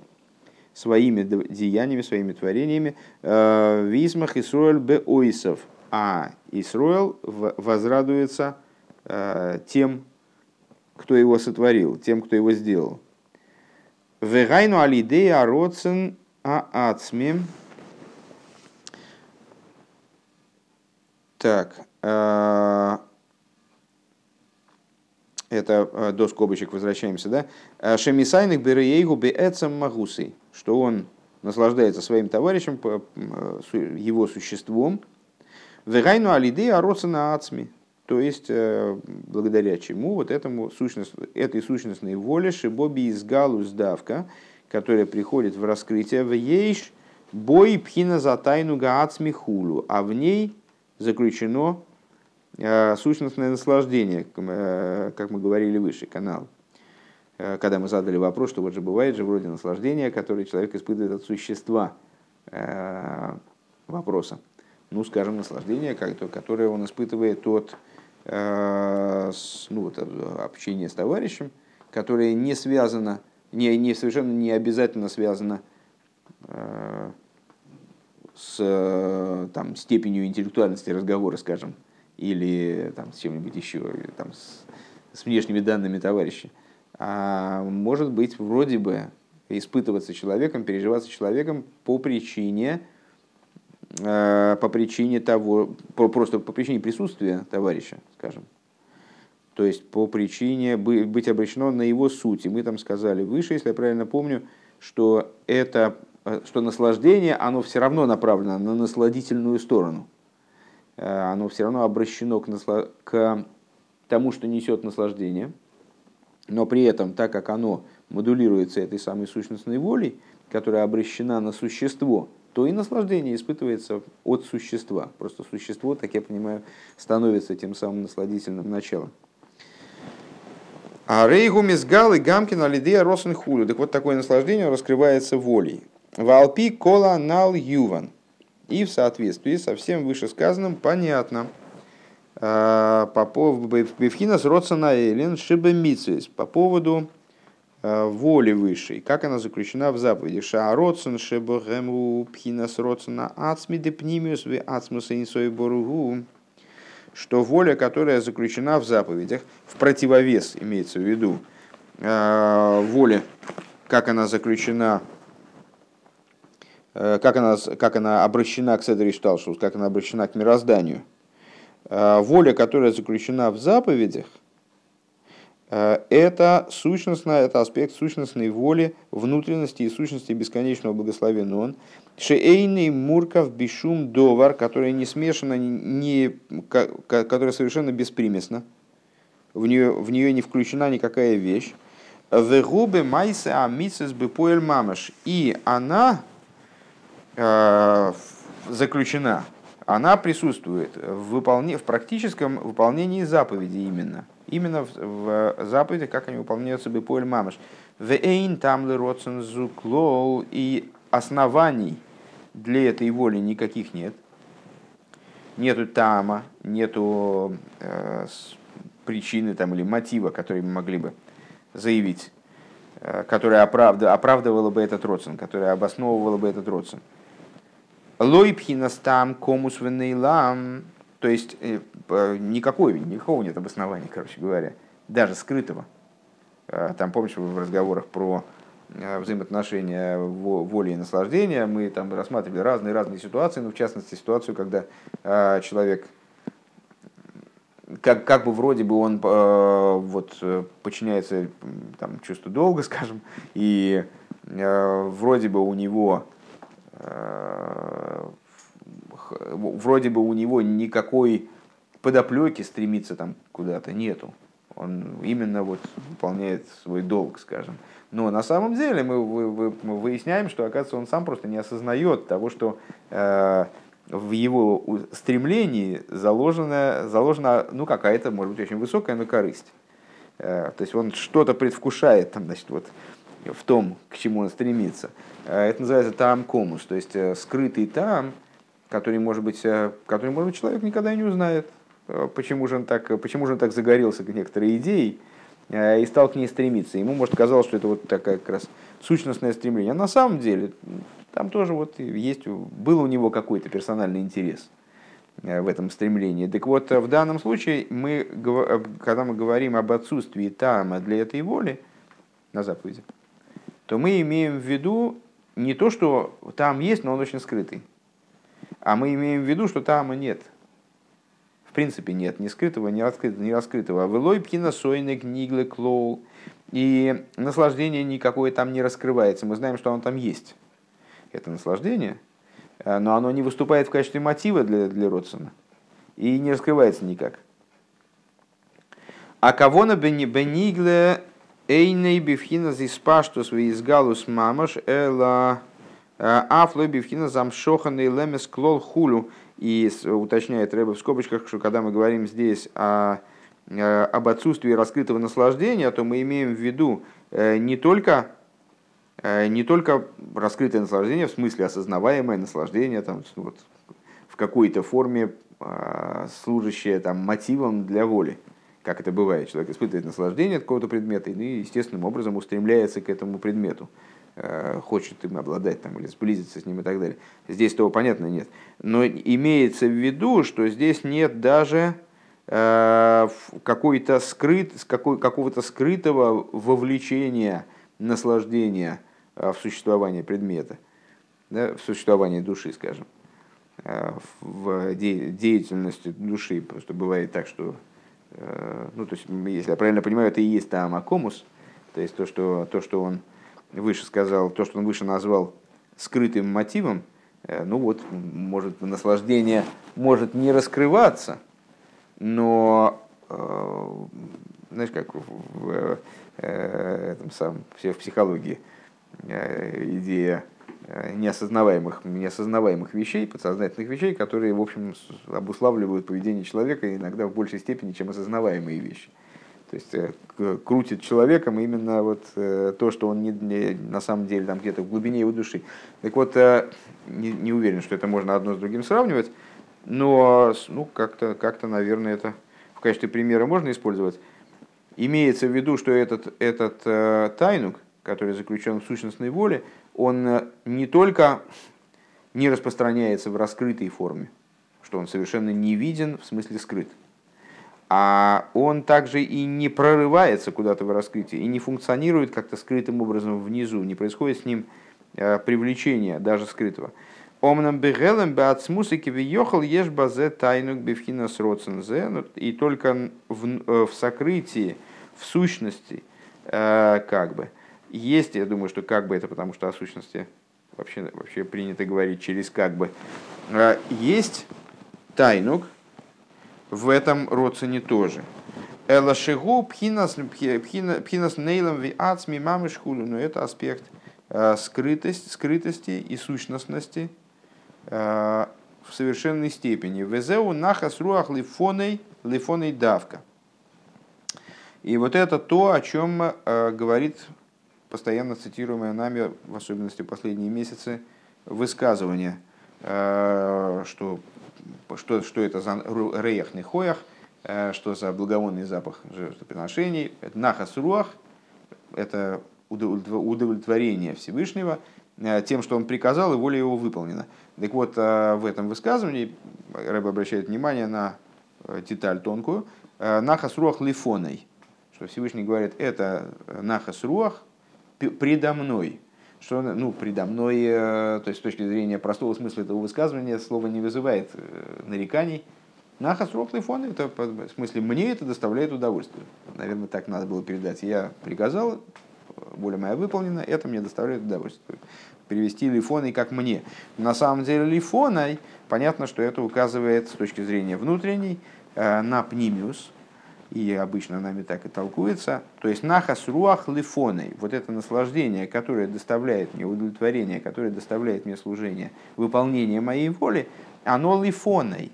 своими деяниями, своими творениями, э, в Исмах Исруэль Беойсов, а Исруэл возрадуется э, тем, кто его сотворил, тем, кто его сделал. Вегайну алидея роцен а ацмим Так, э, это до скобочек возвращаемся, да? «Э, Шемисайных береегу беэцам магусей, что он наслаждается своим товарищем, его существом. Вегайну алиды ароцена ацми, то есть благодаря чему вот этому сущность, этой сущностной воле шибоби из галу сдавка, которая приходит в раскрытие в ейш бой пхина за тайну гаацми хулу, а в ней заключено э, сущностное наслаждение, э, как мы говорили выше, канал. Э, когда мы задали вопрос, что вот же бывает же вроде наслаждения, которое человек испытывает от существа вопроса. Ну, скажем, наслаждение, которое он испытывает от ну, вот, общения с товарищем, которое не связано, не, не совершенно не обязательно связано с э, там, степенью интеллектуальности разговора, скажем, или там, с чем-нибудь еще, или, там, с, с внешними данными товарища, может быть вроде бы испытываться человеком, переживаться человеком по причине, э, по причине того, просто по причине присутствия товарища, скажем. То есть по причине быть обращено на его суть. И мы там сказали выше, если я правильно помню, что это Э, что наслаждение, оно все равно направлено на насладительную сторону. Э, оно все равно обращено к, насла... к тому, что несет наслаждение. Но при этом, так как оно модулируется этой самой сущностной волей, которая обращена на существо, то и наслаждение испытывается от существа. Просто существо, так я понимаю, становится тем самым насладительным началом. А рейгу мизгал и гамкин алидея росен хулю. Так вот такое наслаждение раскрывается волей. Валпи кола нал юван. И в соответствии со всем вышесказанным понятно. А, по поводу Бевхинас Родсона Эйлин Шибемицис по поводу воли высшей, как она заключена в заповеди. Ша Родсон Шебогему Пхинас Родсона Ацми Депнимиус Ви Ацмуса Инсой Боругу что воля, которая заключена в заповедях, в противовес имеется в виду а, воле, как она заключена Э, как она, как она обращена к Седри Шталшус, как она обращена к мирозданию. Э, воля, которая заключена в заповедях, э, это сущностная, это аспект сущностной воли, внутренности и сущности бесконечного благословения он. Шеейный мурков бишум довар, которая не смешана, не, которая совершенно беспримесна. В нее, в нее не включена никакая вещь. Вегубе майсе амисес бепоэль мамаш. И она, Э, заключена, она присутствует в, выполне, в практическом выполнении заповеди именно. Именно в, в заповедях, как они выполняются бепоэль мамаш. Вейн тамлы родсен зуклол и оснований для этой воли никаких нет. Нету тама, нету э, причины там, или мотива, который мы могли бы заявить, э, которая оправдывала, оправдывала бы этот родствен, которая обосновывала бы этот родствен. Лойпхинастам комус венейлам. То есть э, никакой, никакого нет обоснования, короче говоря, даже скрытого. Э, там, помнишь, в разговорах про взаимоотношения воли и наслаждения. Мы там рассматривали разные-разные ситуации, но в частности ситуацию, когда человек как, как бы вроде бы он э, вот, подчиняется там, чувству долга, скажем, и э, вроде бы у него э, вроде бы у него никакой подоплеки стремиться там куда-то нету. Он именно вот выполняет свой долг, скажем. Но на самом деле мы, мы выясняем, что, оказывается, он сам просто не осознает того, что э, в его стремлении заложена, заложена ну, какая-то, может быть, очень высокая, но корысть. Э, то есть он что-то предвкушает там, значит, вот, в том, к чему он стремится. Э, это называется там комус, то есть э, скрытый там, который, может быть, который, может быть, человек никогда не узнает, почему же он так, почему же он так загорелся к некоторой идее и стал к ней стремиться. Ему, может, казалось, что это вот такая как раз сущностное стремление. А на самом деле там тоже вот есть, был у него какой-то персональный интерес в этом стремлении. Так вот, в данном случае, мы, когда мы говорим об отсутствии тама для этой воли на заповеди, то мы имеем в виду не то, что там есть, но он очень скрытый, а мы имеем в виду, что тама нет. В принципе, нет ни скрытого, ни раскрытого, ни раскрытого. Вылой пхина сойник ниглы клоу. И наслаждение никакое там не раскрывается. Мы знаем, что оно там есть. Это наслаждение, но оно не выступает в качестве мотива для, для Родсона. И не раскрывается никак. А кого на бенигле Эйней бифхина зиспаштус визгалус мамаш эла э, афлой бифхина замшоханный лемес клол хулю. И уточняет Рэба в скобочках, что когда мы говорим здесь о, э, об отсутствии раскрытого наслаждения, то мы имеем в виду э, не только не только раскрытое наслаждение, в смысле осознаваемое наслаждение там, вот, в какой-то форме служащее там, мотивом для воли, как это бывает, человек испытывает наслаждение от какого-то предмета и естественным образом устремляется к этому предмету, э, хочет им обладать там, или сблизиться с ним и так далее. Здесь того понятно нет. Но имеется в виду, что здесь нет даже э, какой-то скрыт, какой, какого-то скрытого вовлечения, наслаждения э, в существование предмета, да, в существование души, скажем, в деятельности души. Просто бывает так, что ну, то есть, если я правильно понимаю, это и есть там Акомус, то есть то, что, то, что он выше сказал, то, что он выше назвал скрытым мотивом, э, ну вот, может, наслаждение может не раскрываться, но, э, знаешь, как в, в, этом самом, в психологии идея Э, неосознаваемых, неосознаваемых вещей, подсознательных вещей, которые, в общем, обуславливают поведение человека иногда в большей степени, чем осознаваемые вещи. То есть э, крутит человеком именно вот э, то, что он не, не, на самом деле там где-то в глубине его души. Так вот, не, не уверен, что это можно одно с другим сравнивать, но ну, как-то, как наверное, это в качестве примера можно использовать. Имеется в виду, что этот, этот тайнук, который заключен в сущностной воле, он э, не только не распространяется в раскрытой форме, что он совершенно не виден, в смысле скрыт, а он также и не прорывается куда-то в раскрытие, и не функционирует как-то скрытым образом внизу, не происходит с ним э, привлечения даже скрытого. Омнам бегелем беацмусики виехал ешь базе тайнук бифхина сроцензе. Ну, и только в, э, в сокрытии, в сущности, как бы, есть, я думаю, что как бы это потому, что о сущности вообще, вообще принято говорить через как бы. А, есть тайнук в этом родствене тоже. Элашигу пхинас нейлом ви ацми мамышхулю. Но это аспект а, скрытость, скрытости и сущностности а, в совершенной степени. Везеу нахас руах лифоней, лифоней давка. И вот это то, о чем говорит постоянно цитируемое нами, в особенности последние месяцы, высказывание, э, что, что, что это за рейахный хоях, э, что за благовонный запах жертвоприношений. Это нахас руах, это удовлетворение Всевышнего э, тем, что он приказал, и воля его выполнена. Так вот, в этом высказывании Рэб обращает внимание на деталь тонкую. Нахас руах лифоной, что Всевышний говорит, это нахас руах, предо мной. Что, ну, предо мной, то есть с точки зрения простого смысла этого высказывания, слово не вызывает нареканий. Нахас рохлифон, это в смысле мне это доставляет удовольствие. Наверное, так надо было передать. Я приказал, воля моя выполнена, это мне доставляет удовольствие. Перевести лифоной как мне. На самом деле лифоной, понятно, что это указывает с точки зрения внутренней на пнимиус, и обычно нами так и толкуется, то есть нахас руах лифоной, вот это наслаждение, которое доставляет мне удовлетворение, которое доставляет мне служение, выполнение моей воли, оно лифоной,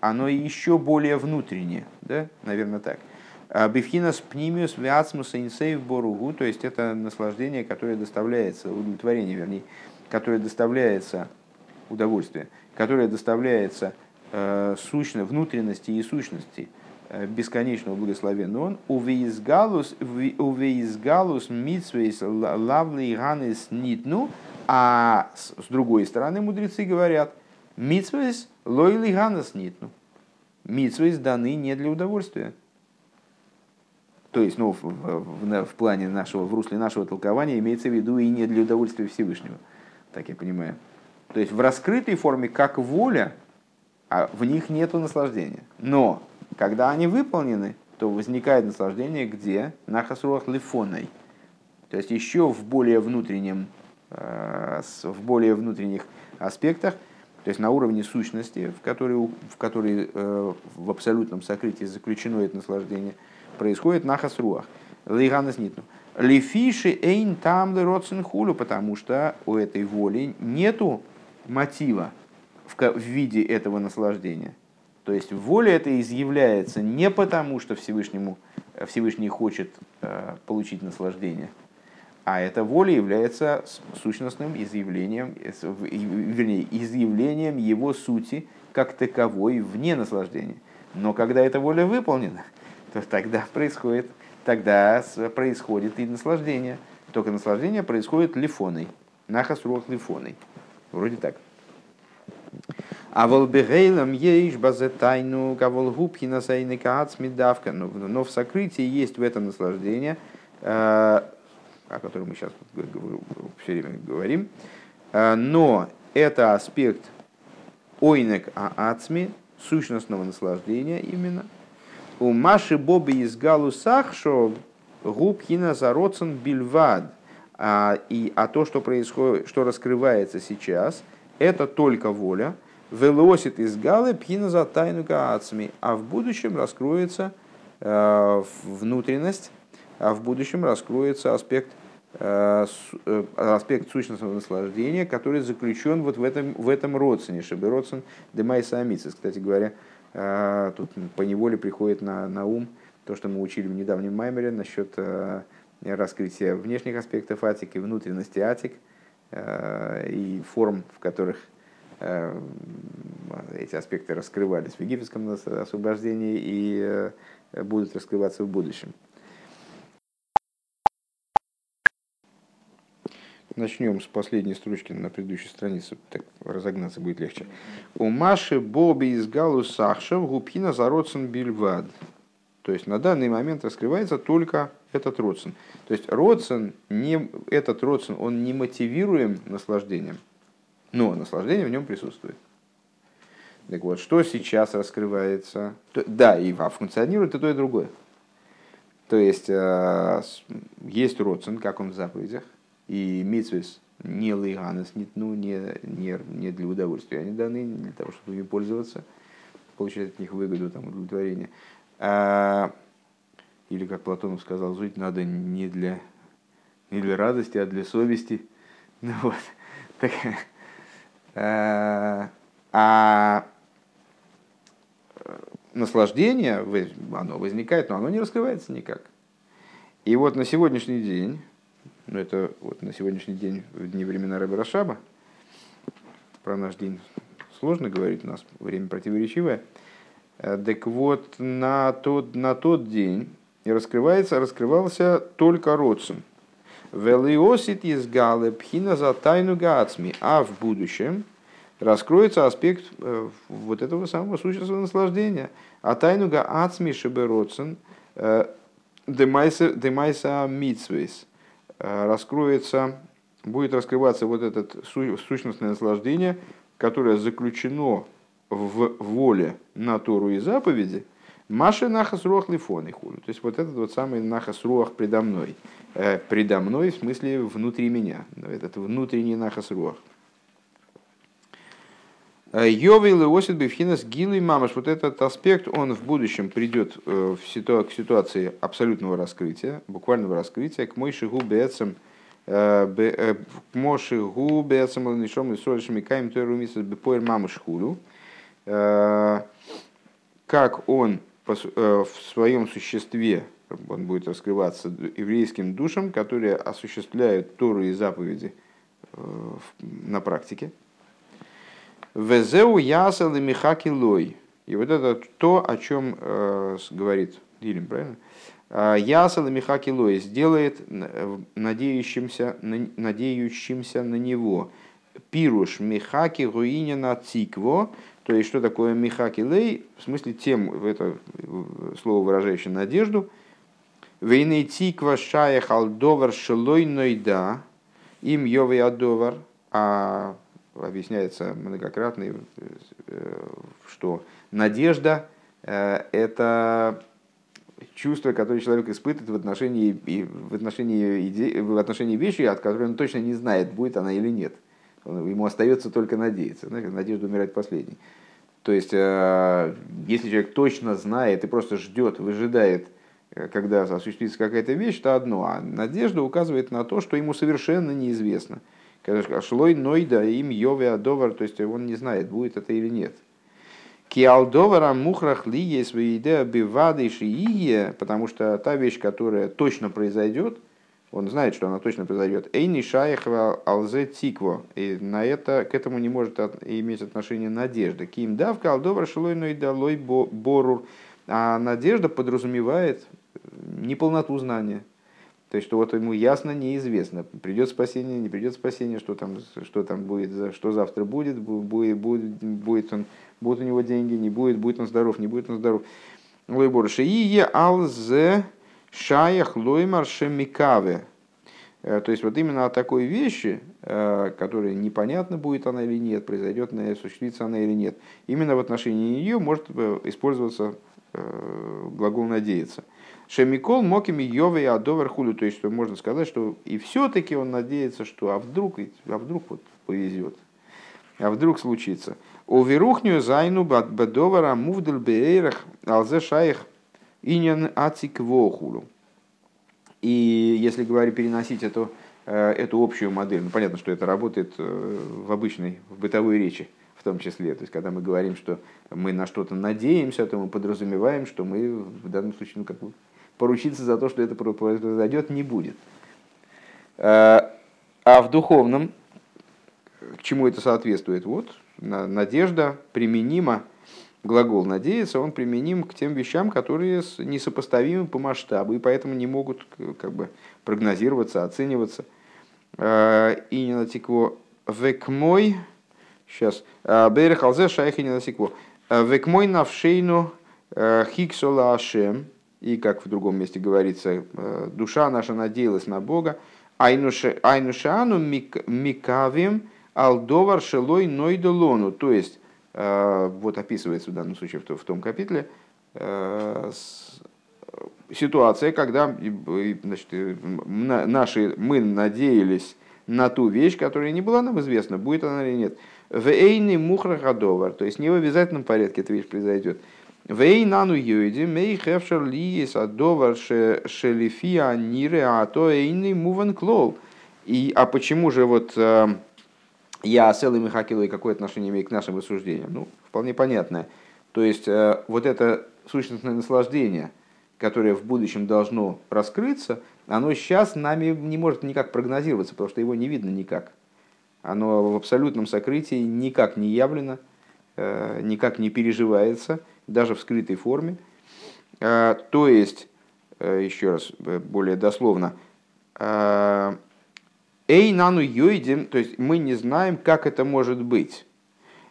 оно еще более внутреннее, да, наверное так. А Бифхинас пнимиус виацмуса инсейв боругу, то есть это наслаждение, которое доставляется, удовлетворение, вернее, которое доставляется, удовольствие, которое доставляется э, сущно, внутренности и сущности – бесконечного благословен он, увеизгалус, увеизгалус митсвейс лавли ганес нитну, а с другой стороны мудрецы говорят, митсвейс лойли ганес нитну. Митсвейс даны не для удовольствия. То есть, ну, в, в, в плане нашего, в русле нашего толкования имеется в виду и не для удовольствия Всевышнего, так я понимаю. То есть в раскрытой форме, как воля, а в них нет наслаждения. Но когда они выполнены, то возникает наслаждение где? На хасруах лифоной. То есть еще в более внутреннем, э, в более внутренних аспектах, то есть на уровне сущности, в которой, в, которой э, в абсолютном сокрытии заключено это наслаждение, происходит нахас руах. Лейганас нитну. Лифиши эйн там хулю, потому что у этой воли нету мотива в виде этого наслаждения. То есть воля это изъявляется не потому, что Всевышнему, Всевышний хочет э, получить наслаждение, а эта воля является сущностным изъявлением, вернее, изъявлением его сути как таковой вне наслаждения. Но когда эта воля выполнена, то тогда происходит, тогда происходит и наслаждение. Только наслаждение происходит лифоной, нахас лифоной. Вроде так. А волбегейлам ейш базе тайну кавол губки на сайны каацмидавка. Но в сокрытии есть в этом наслаждение, э, о котором мы сейчас все время говорим. Э, но это аспект ойнек аацми, сущностного наслаждения именно. У Маши Боби из Галусах, что губкина зароцен бильвад. А, и, а то, что происходит, что раскрывается сейчас, это только воля, Велосит из галы пхина за тайну гаацми, а в будущем раскроется э, внутренность, а в будущем раскроется аспект, э, э, аспект сущностного наслаждения, который заключен вот в этом, в этом родствене, шебе родствен демайса амицис. Кстати говоря, тут по неволе приходит на, на ум то, что мы учили в недавнем маймере насчет раскрытия внешних аспектов атики, внутренности атик и форм, в которых эти аспекты раскрывались в египетском освобождении и э, будут раскрываться в будущем. Начнем с последней строчки на предыдущей странице, так разогнаться будет легче. У Маши Боби из Галу Сахшев Гупхина Зароцен Бильвад. То есть на данный момент раскрывается только этот родствен. То есть родствен, не, этот родствен, он не мотивируем наслаждением но наслаждение в нем присутствует. Так вот, что сейчас раскрывается? Да, и а функционирует и то, и другое. То есть, э, есть родствен, как он в заповедях, и митсвис не лейганес, ну, не, не, не для удовольствия, они даны для того, чтобы ими пользоваться, получать от них выгоду, там, удовлетворение. А, или, как Платонов сказал, жить надо не для, не для радости, а для совести. Ну, вот. Так, а э, наслаждение, оно возникает, но оно не раскрывается никак. И вот на сегодняшний день, ну это вот на сегодняшний день, в дни времена Рэбе Рашаба, про наш день сложно говорить, у нас время противоречивое, э, так вот на тот, на тот день раскрывается, раскрывался только родствен – Велиосит из галы пхина за тайну гацми, а в будущем раскроется аспект э, вот этого самого существенного наслаждения. А тайну гаацми шебероцен э, демайса митсвейс. раскроется, будет раскрываться вот это сущностное наслаждение, которое заключено в воле на Тору и заповеди, Маши нахас руах лифон и хулю. То есть вот этот вот самый нахас руах предо мной. Э, предо мной в смысле внутри меня. Этот внутренний нахас руах. Э, Йовил и Осит Бифхинас Гилы Мамаш. Вот этот аспект, он в будущем придет э, в ситуа- к ситуации абсолютного раскрытия, буквального раскрытия, к Мойши Губецам, к Моши Губецам, Ланишом и Солишами Каим Тойру Мисас Бепоэр Мамаш Хулю. Как он в своем существе, он будет раскрываться еврейским душам, которые осуществляют Тору и заповеди на практике, Везеу ясал и михаки лой. И вот это то, о чем э, говорит Дилем, правильно? «А, ясал и михаки лой сделает надеющимся, надеющимся на него. Пируш михаки руинина цикво. То есть, что такое михаки лей? В смысле, тем, это слово, выражающее надежду. Вейны циква шая халдовар шелой нойда. Им йовый адовар. А объясняется многократно, э, что надежда э, – это чувство, которое человек испытывает в отношении, в отношении, иде, в отношении вещи, от которой он точно не знает, будет она или нет. Ему остается только надеяться. Надежда умирает последней. То есть, э, если человек точно знает и просто ждет, выжидает, когда осуществится какая-то вещь, то одно. А надежда указывает на то, что ему совершенно неизвестно – Шлой нойда им йове адовар, то есть он не знает, будет это или нет. Киалдовара мухрах есть идея бивады шиие, потому что та вещь, которая точно произойдет, он знает, что она точно произойдет. Эйни шаехва алзе тикво. И на это, к этому не может иметь отношение надежда. Ким давка алдовар шилой нойда лой борур. А надежда подразумевает неполноту знания. То есть, что вот ему ясно неизвестно, придет спасение, не придет спасение, что там, что там будет, что завтра будет, будет, будет, будет он, будут у него деньги, не будет, будет он здоров, не будет он здоров. Лойбор шиие алзе шаях лоймар шемикаве. Э, то есть вот именно о такой вещи, э, которая непонятно будет она или нет, произойдет она, осуществится она или нет, именно в отношении нее может э, использоваться глагол надеяться. Шемикол мокими Йове Адовер Хулю. То есть, что можно сказать, что и все-таки он надеется, что а вдруг, а вдруг вот повезет, а вдруг случится. У верухню зайну бадовара мувдел беэрах алзе шаих иньян ацик вохулю. И если говорить, переносить эту, э, эту общую модель, ну понятно, что это работает э, в обычной, в бытовой речи, в том числе. То есть, когда мы говорим, что мы на что-то надеемся, то мы подразумеваем, что мы в данном случае, ну, как бы поручиться за то, что это произойдет, не будет. Э, а в духовном, к чему это соответствует? Вот, надежда применима, глагол надеяться, он применим к тем вещам, которые несопоставимы по масштабу и поэтому не могут как бы прогнозироваться, оцениваться. Э, и не натекло векмой, сейчас, э, берехалзе шайхи не натекло, векмой навшейну хиксола ашем, и, как в другом месте говорится, э, душа наша надеялась на Бога. Айнушану микавим алдовар шелой нойдолону. То есть, э, вот описывается в данном случае в том капитле, э, ситуация, когда значит, наши, мы надеялись на ту вещь, которая не была нам известна, будет она или нет. В эйни мухра то есть не в обязательном порядке эта вещь произойдет. Вейнану юиди мей хевшер лиес адовар шелифия нире а то эйный муван клол. И, а почему же вот э, я с Элой Михакилой какое отношение имею к нашим рассуждениям? Ну, вполне понятное. То есть, э, вот это сущностное наслаждение, которое в будущем должно раскрыться, оно сейчас нами не может никак прогнозироваться, потому что его не видно никак. Оно в абсолютном сокрытии никак не явлено, э, никак не переживается – даже в скрытой форме. А, то есть, э, еще раз, э, более дословно, Эй, нану йойдем, то есть мы не знаем, как это может быть.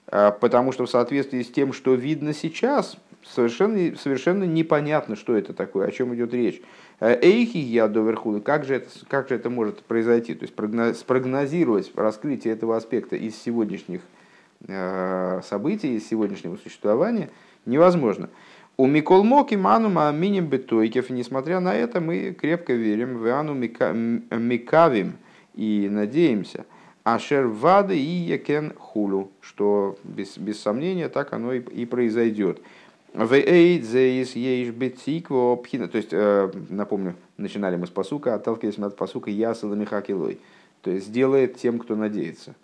А, потому что в соответствии с тем, что видно сейчас, совершенно, совершенно непонятно, что это такое, о чем идет речь. Эйхи я доверху, как же, это, как же это может произойти? То есть спрогнозировать раскрытие этого аспекта из сегодняшних событий, из сегодняшнего существования невозможно. У Микол Моки Ману Миним Бетойкев, несмотря на это, мы крепко верим в Ану Микавим и надеемся, Ашер Вады и Якен Хулу, что без, без сомнения так оно и, и произойдет. То есть, э, напомню, начинали мы с посука, отталкиваясь от посука Ясала Михакилой. То есть, сделает тем, кто надеется.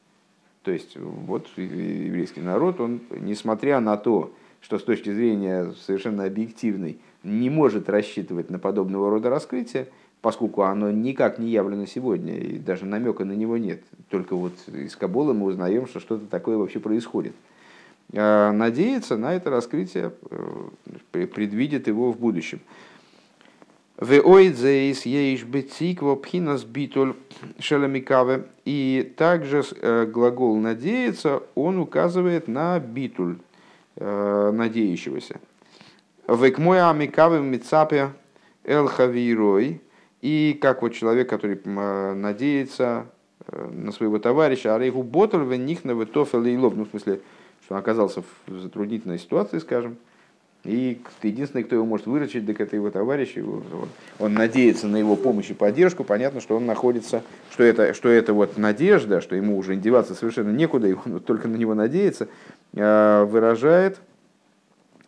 То есть, вот еврейский народ, он, несмотря на то, что с точки зрения совершенно объективной не может рассчитывать на подобного рода раскрытие, поскольку оно никак не явлено сегодня, и даже намека на него нет. Только вот из Кабола мы узнаем, что что-то такое вообще происходит. А надеяться на это раскрытие, э, предвидит его в будущем. И также э, глагол «надеяться» он указывает на битуль, Э, надеющегося. Векмой амикавым мицапе эл хавирой. И как вот человек, который э, надеется э, на своего товарища, арейху ботл в них на витофел и лоб. Ну, в смысле, что он оказался в затруднительной ситуации, скажем, и единственный, кто его может выручить, так это его товарищ. Он, он надеется на его помощь и поддержку. Понятно, что он находится, что это, что это вот надежда, что ему уже деваться совершенно некуда, и он только на него надеется, а, выражает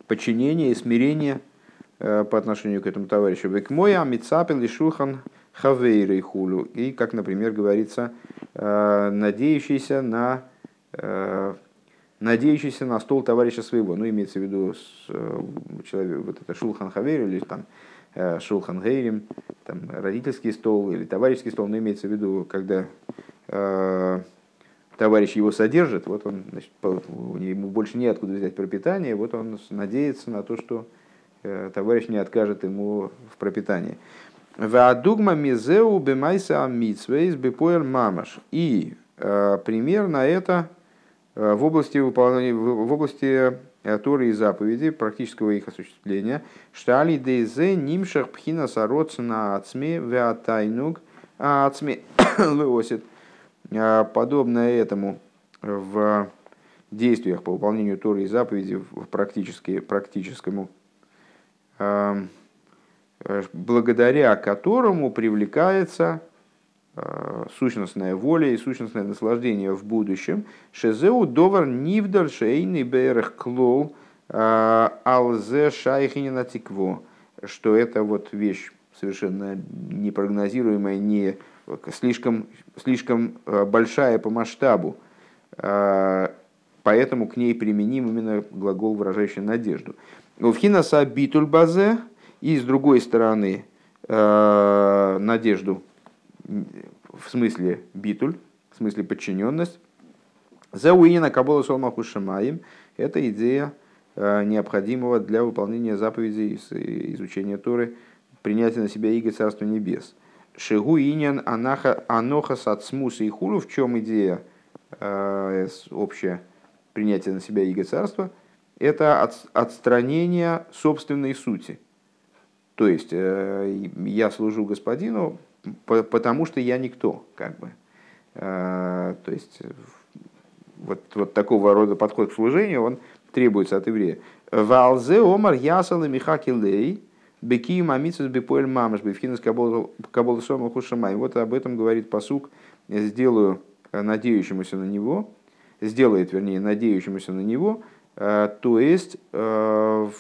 подчинение и смирение по отношению к этому товарищу. Векмоя амицапел и шухан хавейрей хулю. И, как, например, говорится, а, надеющийся на надеющийся на стол товарища своего. Ну, имеется в виду э, человек, вот это Шулхан Хавер или там э, Шулхан Гейрим, там родительский стол или товарищеский стол, но имеется в виду, когда э, товарищ его содержит, вот он, значит, ему больше неоткуда взять пропитание, вот он надеется на то, что э, товарищ не откажет ему в пропитании. Ваадугма мизеу бемайса амитсвейс бепоэль мамаш. И э, пример на это Э, в области выполнения, в области э, Торы и заповеди, практического их осуществления, что али дейзе нимшах пхина сароца на ацме веатайнуг а ацме леосит. Э, подобно этому в действиях по выполнению Торы и заповеди в практически, практическому, благодаря которому привлекается Э, сущностная воля и сущностное наслаждение в будущем. Шезеу довар нивдаль шейный берех клол э, алзе шайхинина тикво. Что это вот вещь совершенно непрогнозируемая, не слишком, слишком э, большая по масштабу. Поэтому к ней применим именно глагол, выражающий надежду. В хинаса битуль базе, и с другой стороны надежду в смысле битуль, в смысле подчиненность. За уинина кабола солмаху шамаем – это идея э, необходимого для выполнения заповедей изучения Торы, принятия на себя иго Царства Небес. Шигу иньян анаха аноха сацмуса и хулу, в чем идея э, общая принятия на себя иго Царства, это отстранение собственной сути. То есть э, я служу господину, потому что я никто, как бы. А, то есть вот, вот такого рода подход к служению, он требуется от еврея. Валзе омар ясала михакилей беки мамицус бепоэль мамаш бифхинас каболсома хушамай. Вот об этом говорит посук. Сделаю надеющемуся на него, сделает, вернее, надеющемуся на него, то есть а,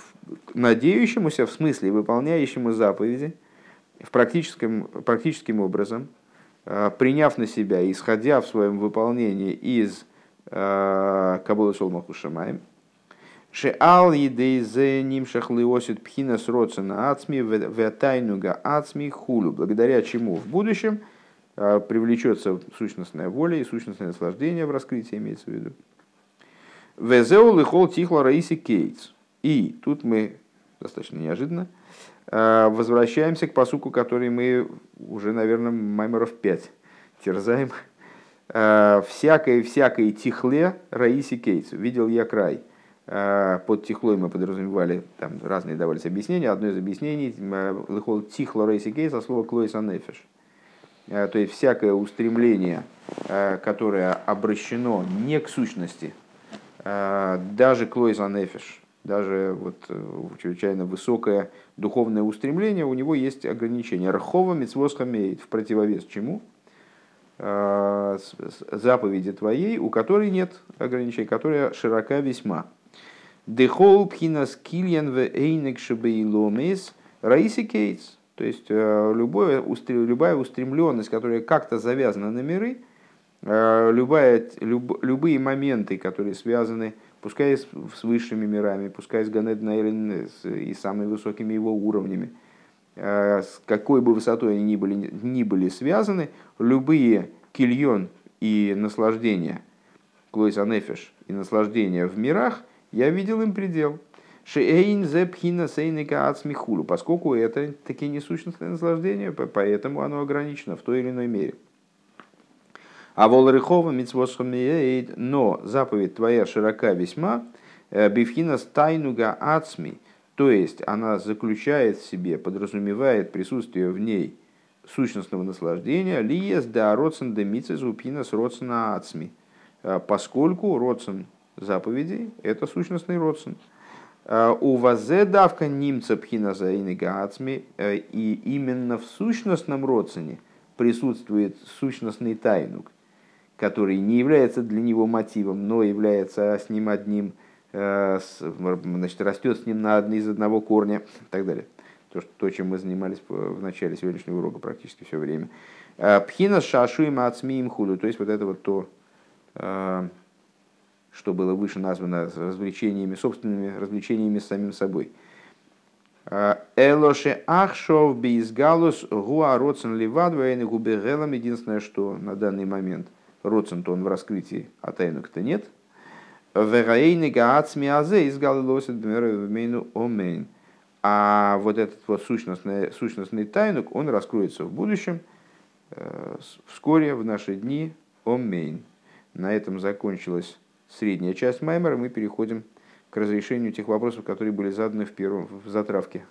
надеющемуся в смысле выполняющему заповеди, в практическом, практическим образом, э, приняв на себя, исходя в своем выполнении из э, Кабула Шолмаху Шамаем, Шеал едейзе нимшах лиосит пхина сроцена ацми ветайнуга ацми хулю, благодаря чему в будущем э, привлечется сущностная воля и сущностное наслаждение в раскрытии, имеется в виду. Везеу лихол тихла раиси кейтс. И тут мы достаточно неожиданно Э, возвращаемся к посуку, который мы уже, наверное, маймеров 5 терзаем. Э, всякой тихле Раиси Кейтс. Видел я край. Под тихлой мы подразумевали, там разные давались объяснения. Одно из объяснений лыхол тихло рейси кейс, а слово клойс анефиш. То есть всякое устремление, которое обращено не к сущности, даже клойс анефиш, даже вот чрезвычайно высокое духовное устремление, у него есть ограничения. Рхова мецвосха в противовес чему? Заповеди твоей, у которой нет ограничений, которая широка весьма. Дехол пхинас кильян в эйнек шебейломис раиси кейтс. То есть э, любое, любая устремленность, которая как-то завязана на миры, э, любая, люб, любые моменты, которые связаны, пускай с, с высшими мирами, пускай с Ганед Нейлин и самыми высокими его уровнями, э, с какой бы высотой они ни были, ни были связаны, любые кильон и наслаждения, клойс анефиш, и наслаждения в мирах – я видел им предел. Шейн зепхина сейника ацмихулу, поскольку это такие несущностные наслаждения, поэтому оно ограничено в той или иной мере. А волрыхова митцвосхамиэйд, но заповедь твоя широка весьма, э, бифхина стайнуга ацми, то есть она заключает в себе, подразумевает присутствие в ней сущностного наслаждения, лиес да родсен де митцезупина с родсена ацми, э, поскольку родсен заповедей, это сущностный родствен. А, у вазе давка немца пхина ацми, э, и именно в сущностном родствене присутствует сущностный тайнук, который не является для него мотивом, но является с ним одним, э, значит, растет с ним на одни из одного корня и так далее. То, то, чем мы занимались в начале сегодняшнего урока практически все время. А, пхина шашу им ацми худу, то есть вот это вот то, э, что было выше названо развлечениями, собственными развлечениями с самим собой. Элоше ахшов бейсгалус гуа роцен ливад вейны губегелам. Единственное, что на данный момент роцен-то он в раскрытии, а тайнок-то нет. Вераейны гаацми азе изгалы лосит мейну омейн. А вот этот вот сущностный, сущностный тайнук, он раскроется в будущем, э, вскоре, в наши дни, омейн. На этом закончилась средняя часть Маймера, мы переходим к разрешению тех вопросов, которые были заданы в, первом, в затравке,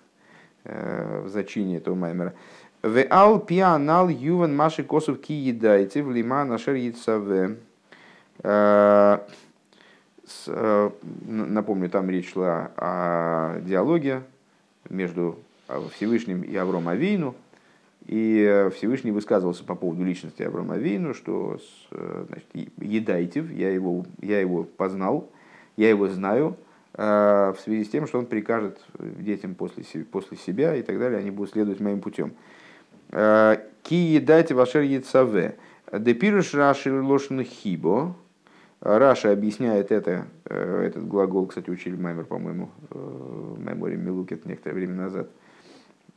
э, в зачине этого Маймера. В ал пианал юван маши косов ки едайте в лима нашер яйцаве. Э, э, напомню, там речь шла о диалоге между Всевышним и Авром Авейну, и Всевышний высказывался по поводу личности Авраама Вейну, что значит, Едайтев, я его, я его познал, я его знаю, в связи с тем, что он прикажет детям после, после себя и так далее, они будут следовать моим путем. Ки едайте вашер яйцаве. Депируш раши лошн хибо. Раша объясняет это, этот глагол, кстати, учили Маймер, по-моему, в Меморе Милукет некоторое время назад –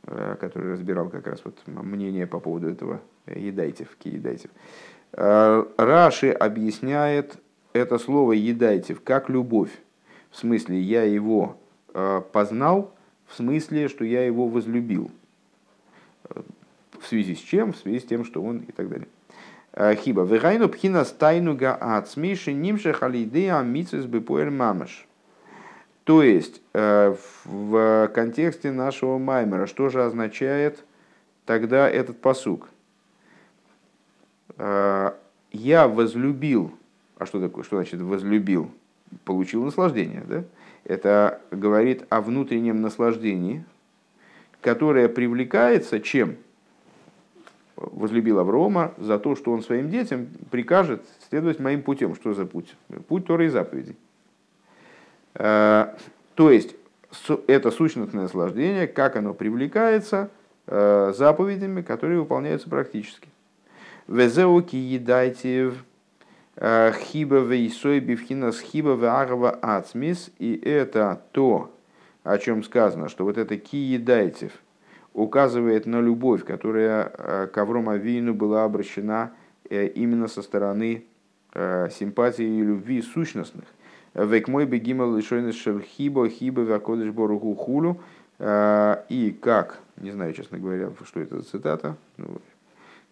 Э, который разбирал как раз вот мнение по поводу этого едайтев, киедайтев. Э, Раши объясняет это слово едайтев как любовь. В смысле, я его э, познал, в смысле, что я его возлюбил. В связи с чем? В связи с тем, что он и так далее. Хиба. Вегайну пхина стайну га ацмиши нимше халидея мицис бепоэль мамаш. То есть, э, в контексте нашего Маймера, что же означает тогда этот посук? Э, Я возлюбил, а что такое, что значит возлюбил? Получил наслаждение, да? Это говорит о внутреннем наслаждении, которое привлекается чем? Возлюбил Аврома за то, что он своим детям прикажет следовать моим путем. Что за путь? Путь Торы и заповедей. Э, то есть, это сущностное наслаждение, как оно привлекается э, заповедями, которые выполняются практически. Везеуки едайте э, хиба вейсой бифхинас хиба веарва ацмис. И это то, о чем сказано, что вот это ки едайтев указывает на любовь, которая к Аврому Авину была обращена именно со стороны симпатии и любви сущностных – Век мой бегимал лишойны шельхибо хибо вакодыш боругу хулю. И как, не знаю, честно говоря, что это за цитата, ну,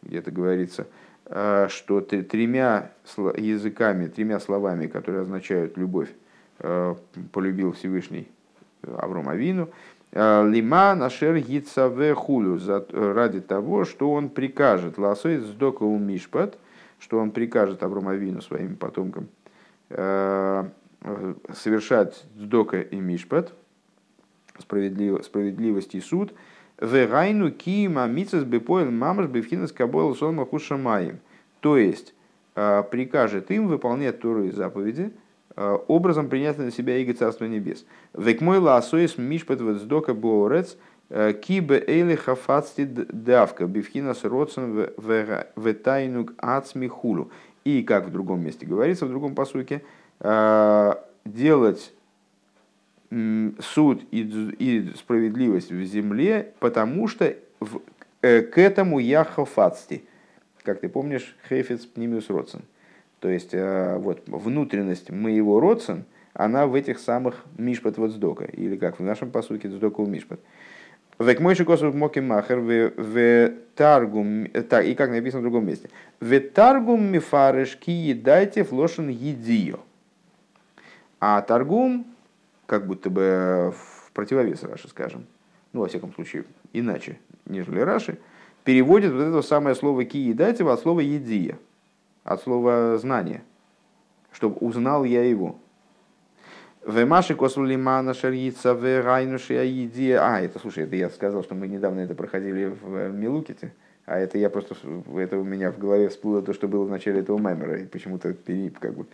где-то говорится, что тремя языками, тремя словами, которые означают любовь, полюбил Всевышний Авром Авину, Лима нашер гицаве хулю, ради того, что он прикажет, ласой сдока у мишпат, что он прикажет Авром Авину своим потомкам совершать сдока и мишпат, справедливость и суд, Вегайну кима мицас бепоэл мамаш бифхинас кабоэл солма хушамаем. То есть, прикажет им выполнять Туру и заповеди, Э, образом принять на себя иго Царства Небес. Векмой ласоис мишпет вецдока боорец э, кибе эйли хафацти давка бифхинас родсен ветайнук ацмихулу. И, как в другом месте говорится, в другом посуке, э, делать суд и справедливость в земле, потому что к этому я хафацти. Как ты помнишь, хефец пнимиус родсен то есть э, вот, внутренность моего родсен, она в этих самых мишпат вот сдока, или как в нашем посуке сдока у мишпат. Век мой шикосов моки махер в таргум, и как написано в другом месте. В таргум мифареш ки едайте флошен едио. А таргум, как будто бы в противовес Раши, скажем, ну, во всяком случае, иначе, нежели Раши, переводит вот это самое слово ки от слова едия от слова знание, чтобы узнал я его. Вемаши косулимана шарьица в райнуши аиди. А, это, слушай, это я сказал, что мы недавно это проходили в Милуките. А это я просто, это у меня в голове всплыло то, что было в начале этого мемора. И почему-то как бы,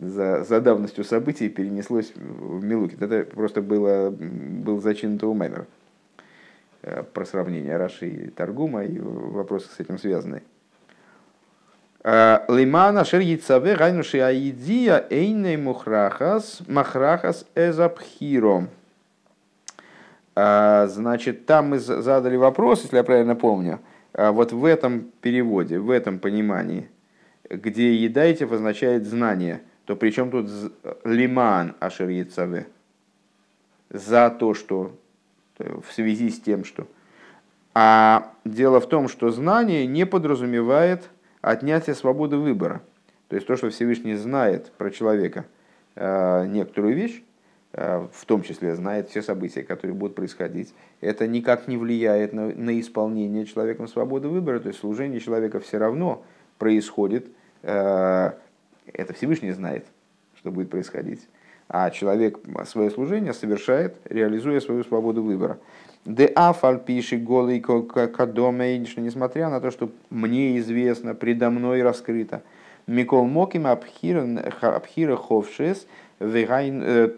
за, за давностью событий перенеслось в Милукит. Это просто было, был зачин этого мемора. Э, про сравнение Раши и Таргума и вопросы с этим связанные. Э, Лимана шер яйцаве гайнуши аидия эйней мухрахас махрахас эзапхиро. Э, значит, там мы задали вопрос, если я правильно помню, э, вот в этом переводе, в этом понимании, где едайте означает знание, то при чем тут лиман ашер яйцаве? За то, что в связи с тем, что. А дело в том, что знание не подразумевает отнятие свободы выбора. То есть то, что Всевышний знает про человека э, некоторую вещь, э, в том числе знает все события, которые будут происходить, это никак не влияет на, на исполнение человеком свободы выбора. То есть служение человека все равно происходит, э, это Всевышний знает, что будет происходить. А человек свое служение совершает, реализуя свою свободу выбора. Де афаль пиши голый кадомейниш, несмотря на то, что мне известно, предо мной раскрыто. Микол Моким Абхира Ховшес, э,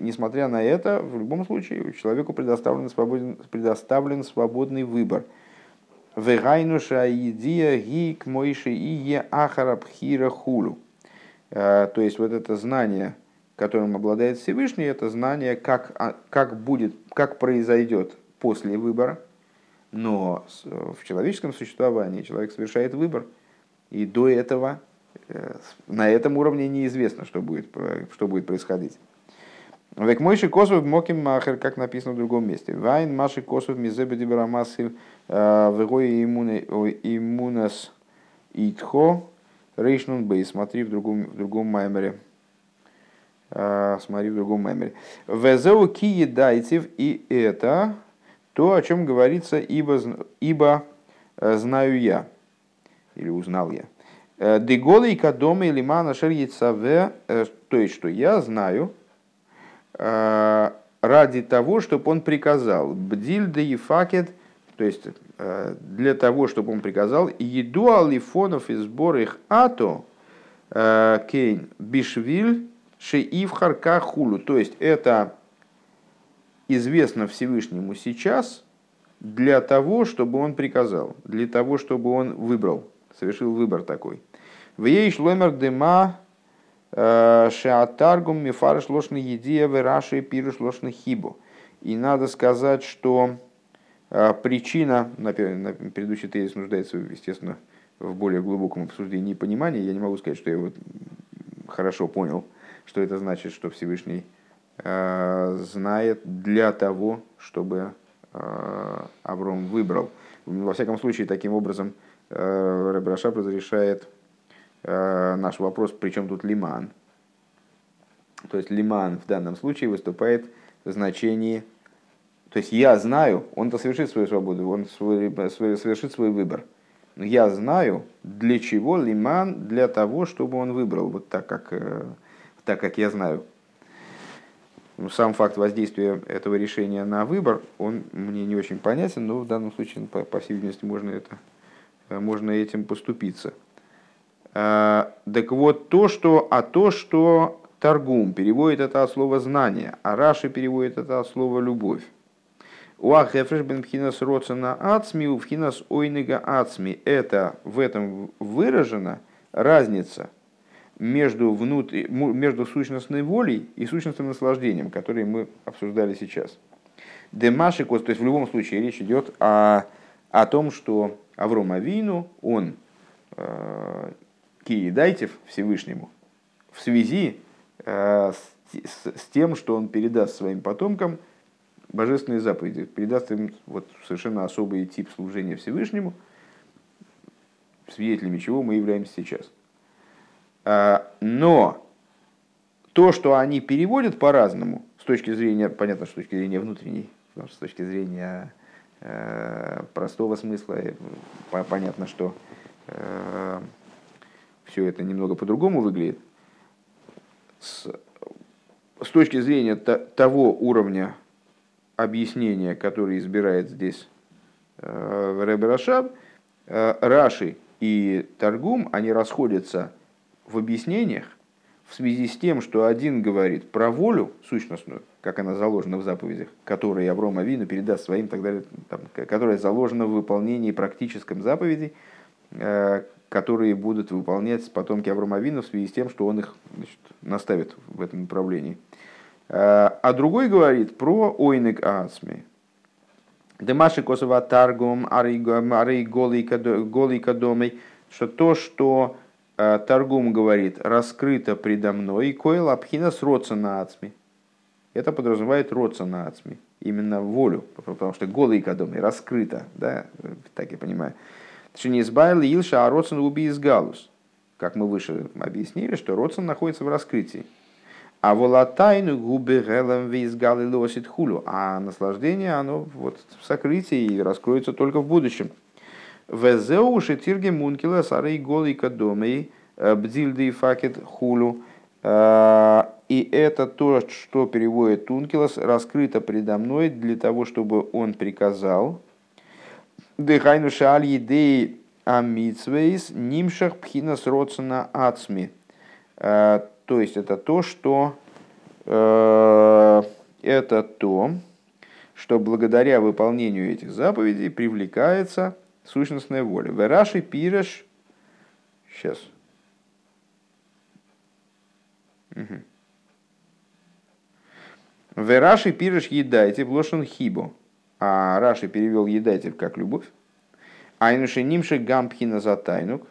несмотря на это, в любом случае человеку предоставлен свободен, предоставлен свободный выбор. Вегайнуша идия гик мойши ие ахарабхира хулу. Э, то есть вот это знание, которым обладает Всевышний, это знание, как, а, как будет, как произойдет после выбора, но в человеческом существовании человек совершает выбор, и до этого э, на этом уровне неизвестно, что будет, что будет происходить. Век мойши косов моким махер, как написано в другом месте. Вайн маши косов мизебе дибрамасил э, вегой иммунас итхо рейшнун бей. Смотри в другом, в другом маймере. Э, смотри в другом маймере. Везеу ки едайцев и это то, о чем говорится, ибо, ибо э, знаю я, или узнал я. Э, Деголы кадома или мана шерьицаве, э, то есть, что я знаю, ради того, чтобы он приказал. Бдиль да и факет, то есть для того, чтобы он приказал, еду алифонов и сбор их ато кейн бишвиль шеив харка хулу. То есть это известно Всевышнему сейчас для того, чтобы он приказал, для того, чтобы он выбрал, совершил выбор такой. В ей шломер дема э, шеатаргум мифарш лошны едия вераши пируш лошны хибу. И надо сказать, что э, причина, на предыдущий тезис нуждается, естественно, в более глубоком обсуждении и понимании. Я не могу сказать, что я вот хорошо понял, что это значит, что Всевышний знает для того, чтобы э, Авром выбрал. Во всяком случае, таким образом э, Рабрашап разрешает наш вопрос, причем тут лиман. То есть лиман в данном случае выступает в значении, то есть я знаю, он-то совершит свою свободу, он свой, свой, совершит свой выбор. Но я знаю, для чего лиман, для того, чтобы он выбрал, вот так как, э, так как я знаю. Ну, сам факт воздействия этого решения на выбор, он мне не очень понятен, но в данном случае, по, по всей видимости, можно, это, э, можно этим поступиться. А, так вот, то, что, а то, что Таргум переводит это от слова знание, а Раши переводит это от слова любовь. Уахефреш бен пхинас роцена ацми, у пхинас ойнега ацми. Это в этом выражена разница между, внутри, между сущностной волей и сущностным наслаждением, которые мы обсуждали сейчас. Демашикос, то есть в любом случае речь идет о, о том, что Авром Авину, он э, киедайтев Всевышнему в связи э, с, с тем, что он передаст своим потомкам божественные заповеди, передаст им вот совершенно особый тип служения Всевышнему, свидетелями чего мы являемся сейчас. А, но то, что они переводят по-разному, с точки зрения, понятно, с точки зрения внутренней, с точки зрения э, простого смысла, э, понятно, что э, все это немного по-другому выглядит. С, с точки зрения того уровня объяснения, который избирает здесь э, Раши и Таргум, они расходятся в объяснениях в связи с тем, что один говорит про волю сущностную, как она заложена в заповедях, которые Аврома Вину передаст своим, так далее, там, которая заложена в выполнении практическом заповедей, э, которые будут выполнять потомки Аврома Вину в связи с тем, что он их значит, наставит в этом направлении. А другой говорит про ойнек ацми. Демаши косова таргум арей голый кадомой, что то, что э, Таргум говорит, раскрыто предо мной, койл абхина с на ацми. Это подразумевает на ацми, именно волю, потому что голый кадомой раскрыто, да, так я понимаю. Шинизбайл Илша, а Роцен уби из Галус. Как мы выше объяснили, что Роцен находится в раскрытии. А волатайну губы гелем визгалы лосит хулю. А наслаждение, оно вот в сокрытии и раскроется только в будущем. Везеу шетирге мункила сарей голый кадомей э, бдильды факет хулю. Э, и это то, что переводит Тункилос, раскрыто предо мной для того, чтобы он приказал, Дыхайну шаль едей амитсвейс нимшах пхинас родсона ацми. Э, то есть это то, что это то, что благодаря выполнению этих заповедей привлекается сущностная воля. Вераши пиреш. Сейчас. Угу. Вераши пиреш едайте в лошен хибо а Раши перевел едатель как любовь. Айнуши нимши гампхина за тайнук,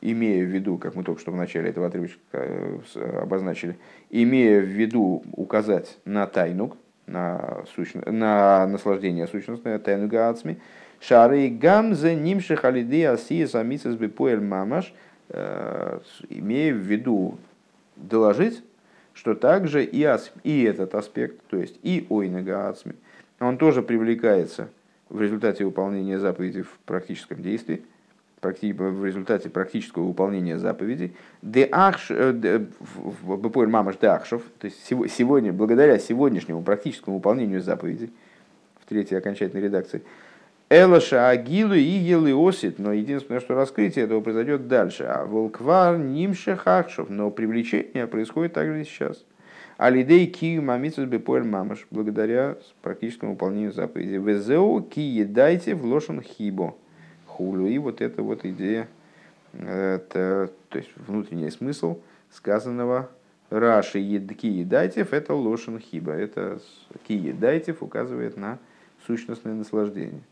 имея в виду, как мы только что в начале этого отрывочка э, обозначили, имея в виду указать на тайнук, на, сущно, на наслаждение сущностное, тайнуга ацми, шары гамзе нимши халиды асия самисас бипоэль мамаш, э, имея в виду доложить, что также и, и этот аспект, то есть и ойнага ацми, он тоже привлекается в результате выполнения заповедей в практическом действии, в результате практического выполнения заповедей. Э, мамаш де ахшов, то есть сегодня, благодаря сегодняшнему практическому выполнению заповедей, в третьей окончательной редакции, Элаша Агилу и Елиосит, но единственное, что раскрытие этого произойдет дальше. А Волквар Нимше Хахшов, но привлечение происходит также сейчас. Алидей кию мамицус бепоэль мамаш, благодаря практическому выполнению заповеди. Везеу ки едайте в лошен хибо. Хулю. И вот эта вот идея, это, то есть внутренний смысл сказанного Раши ки едайтев, это лошен хиба. Это ки едайтев указывает на сущностное наслаждение.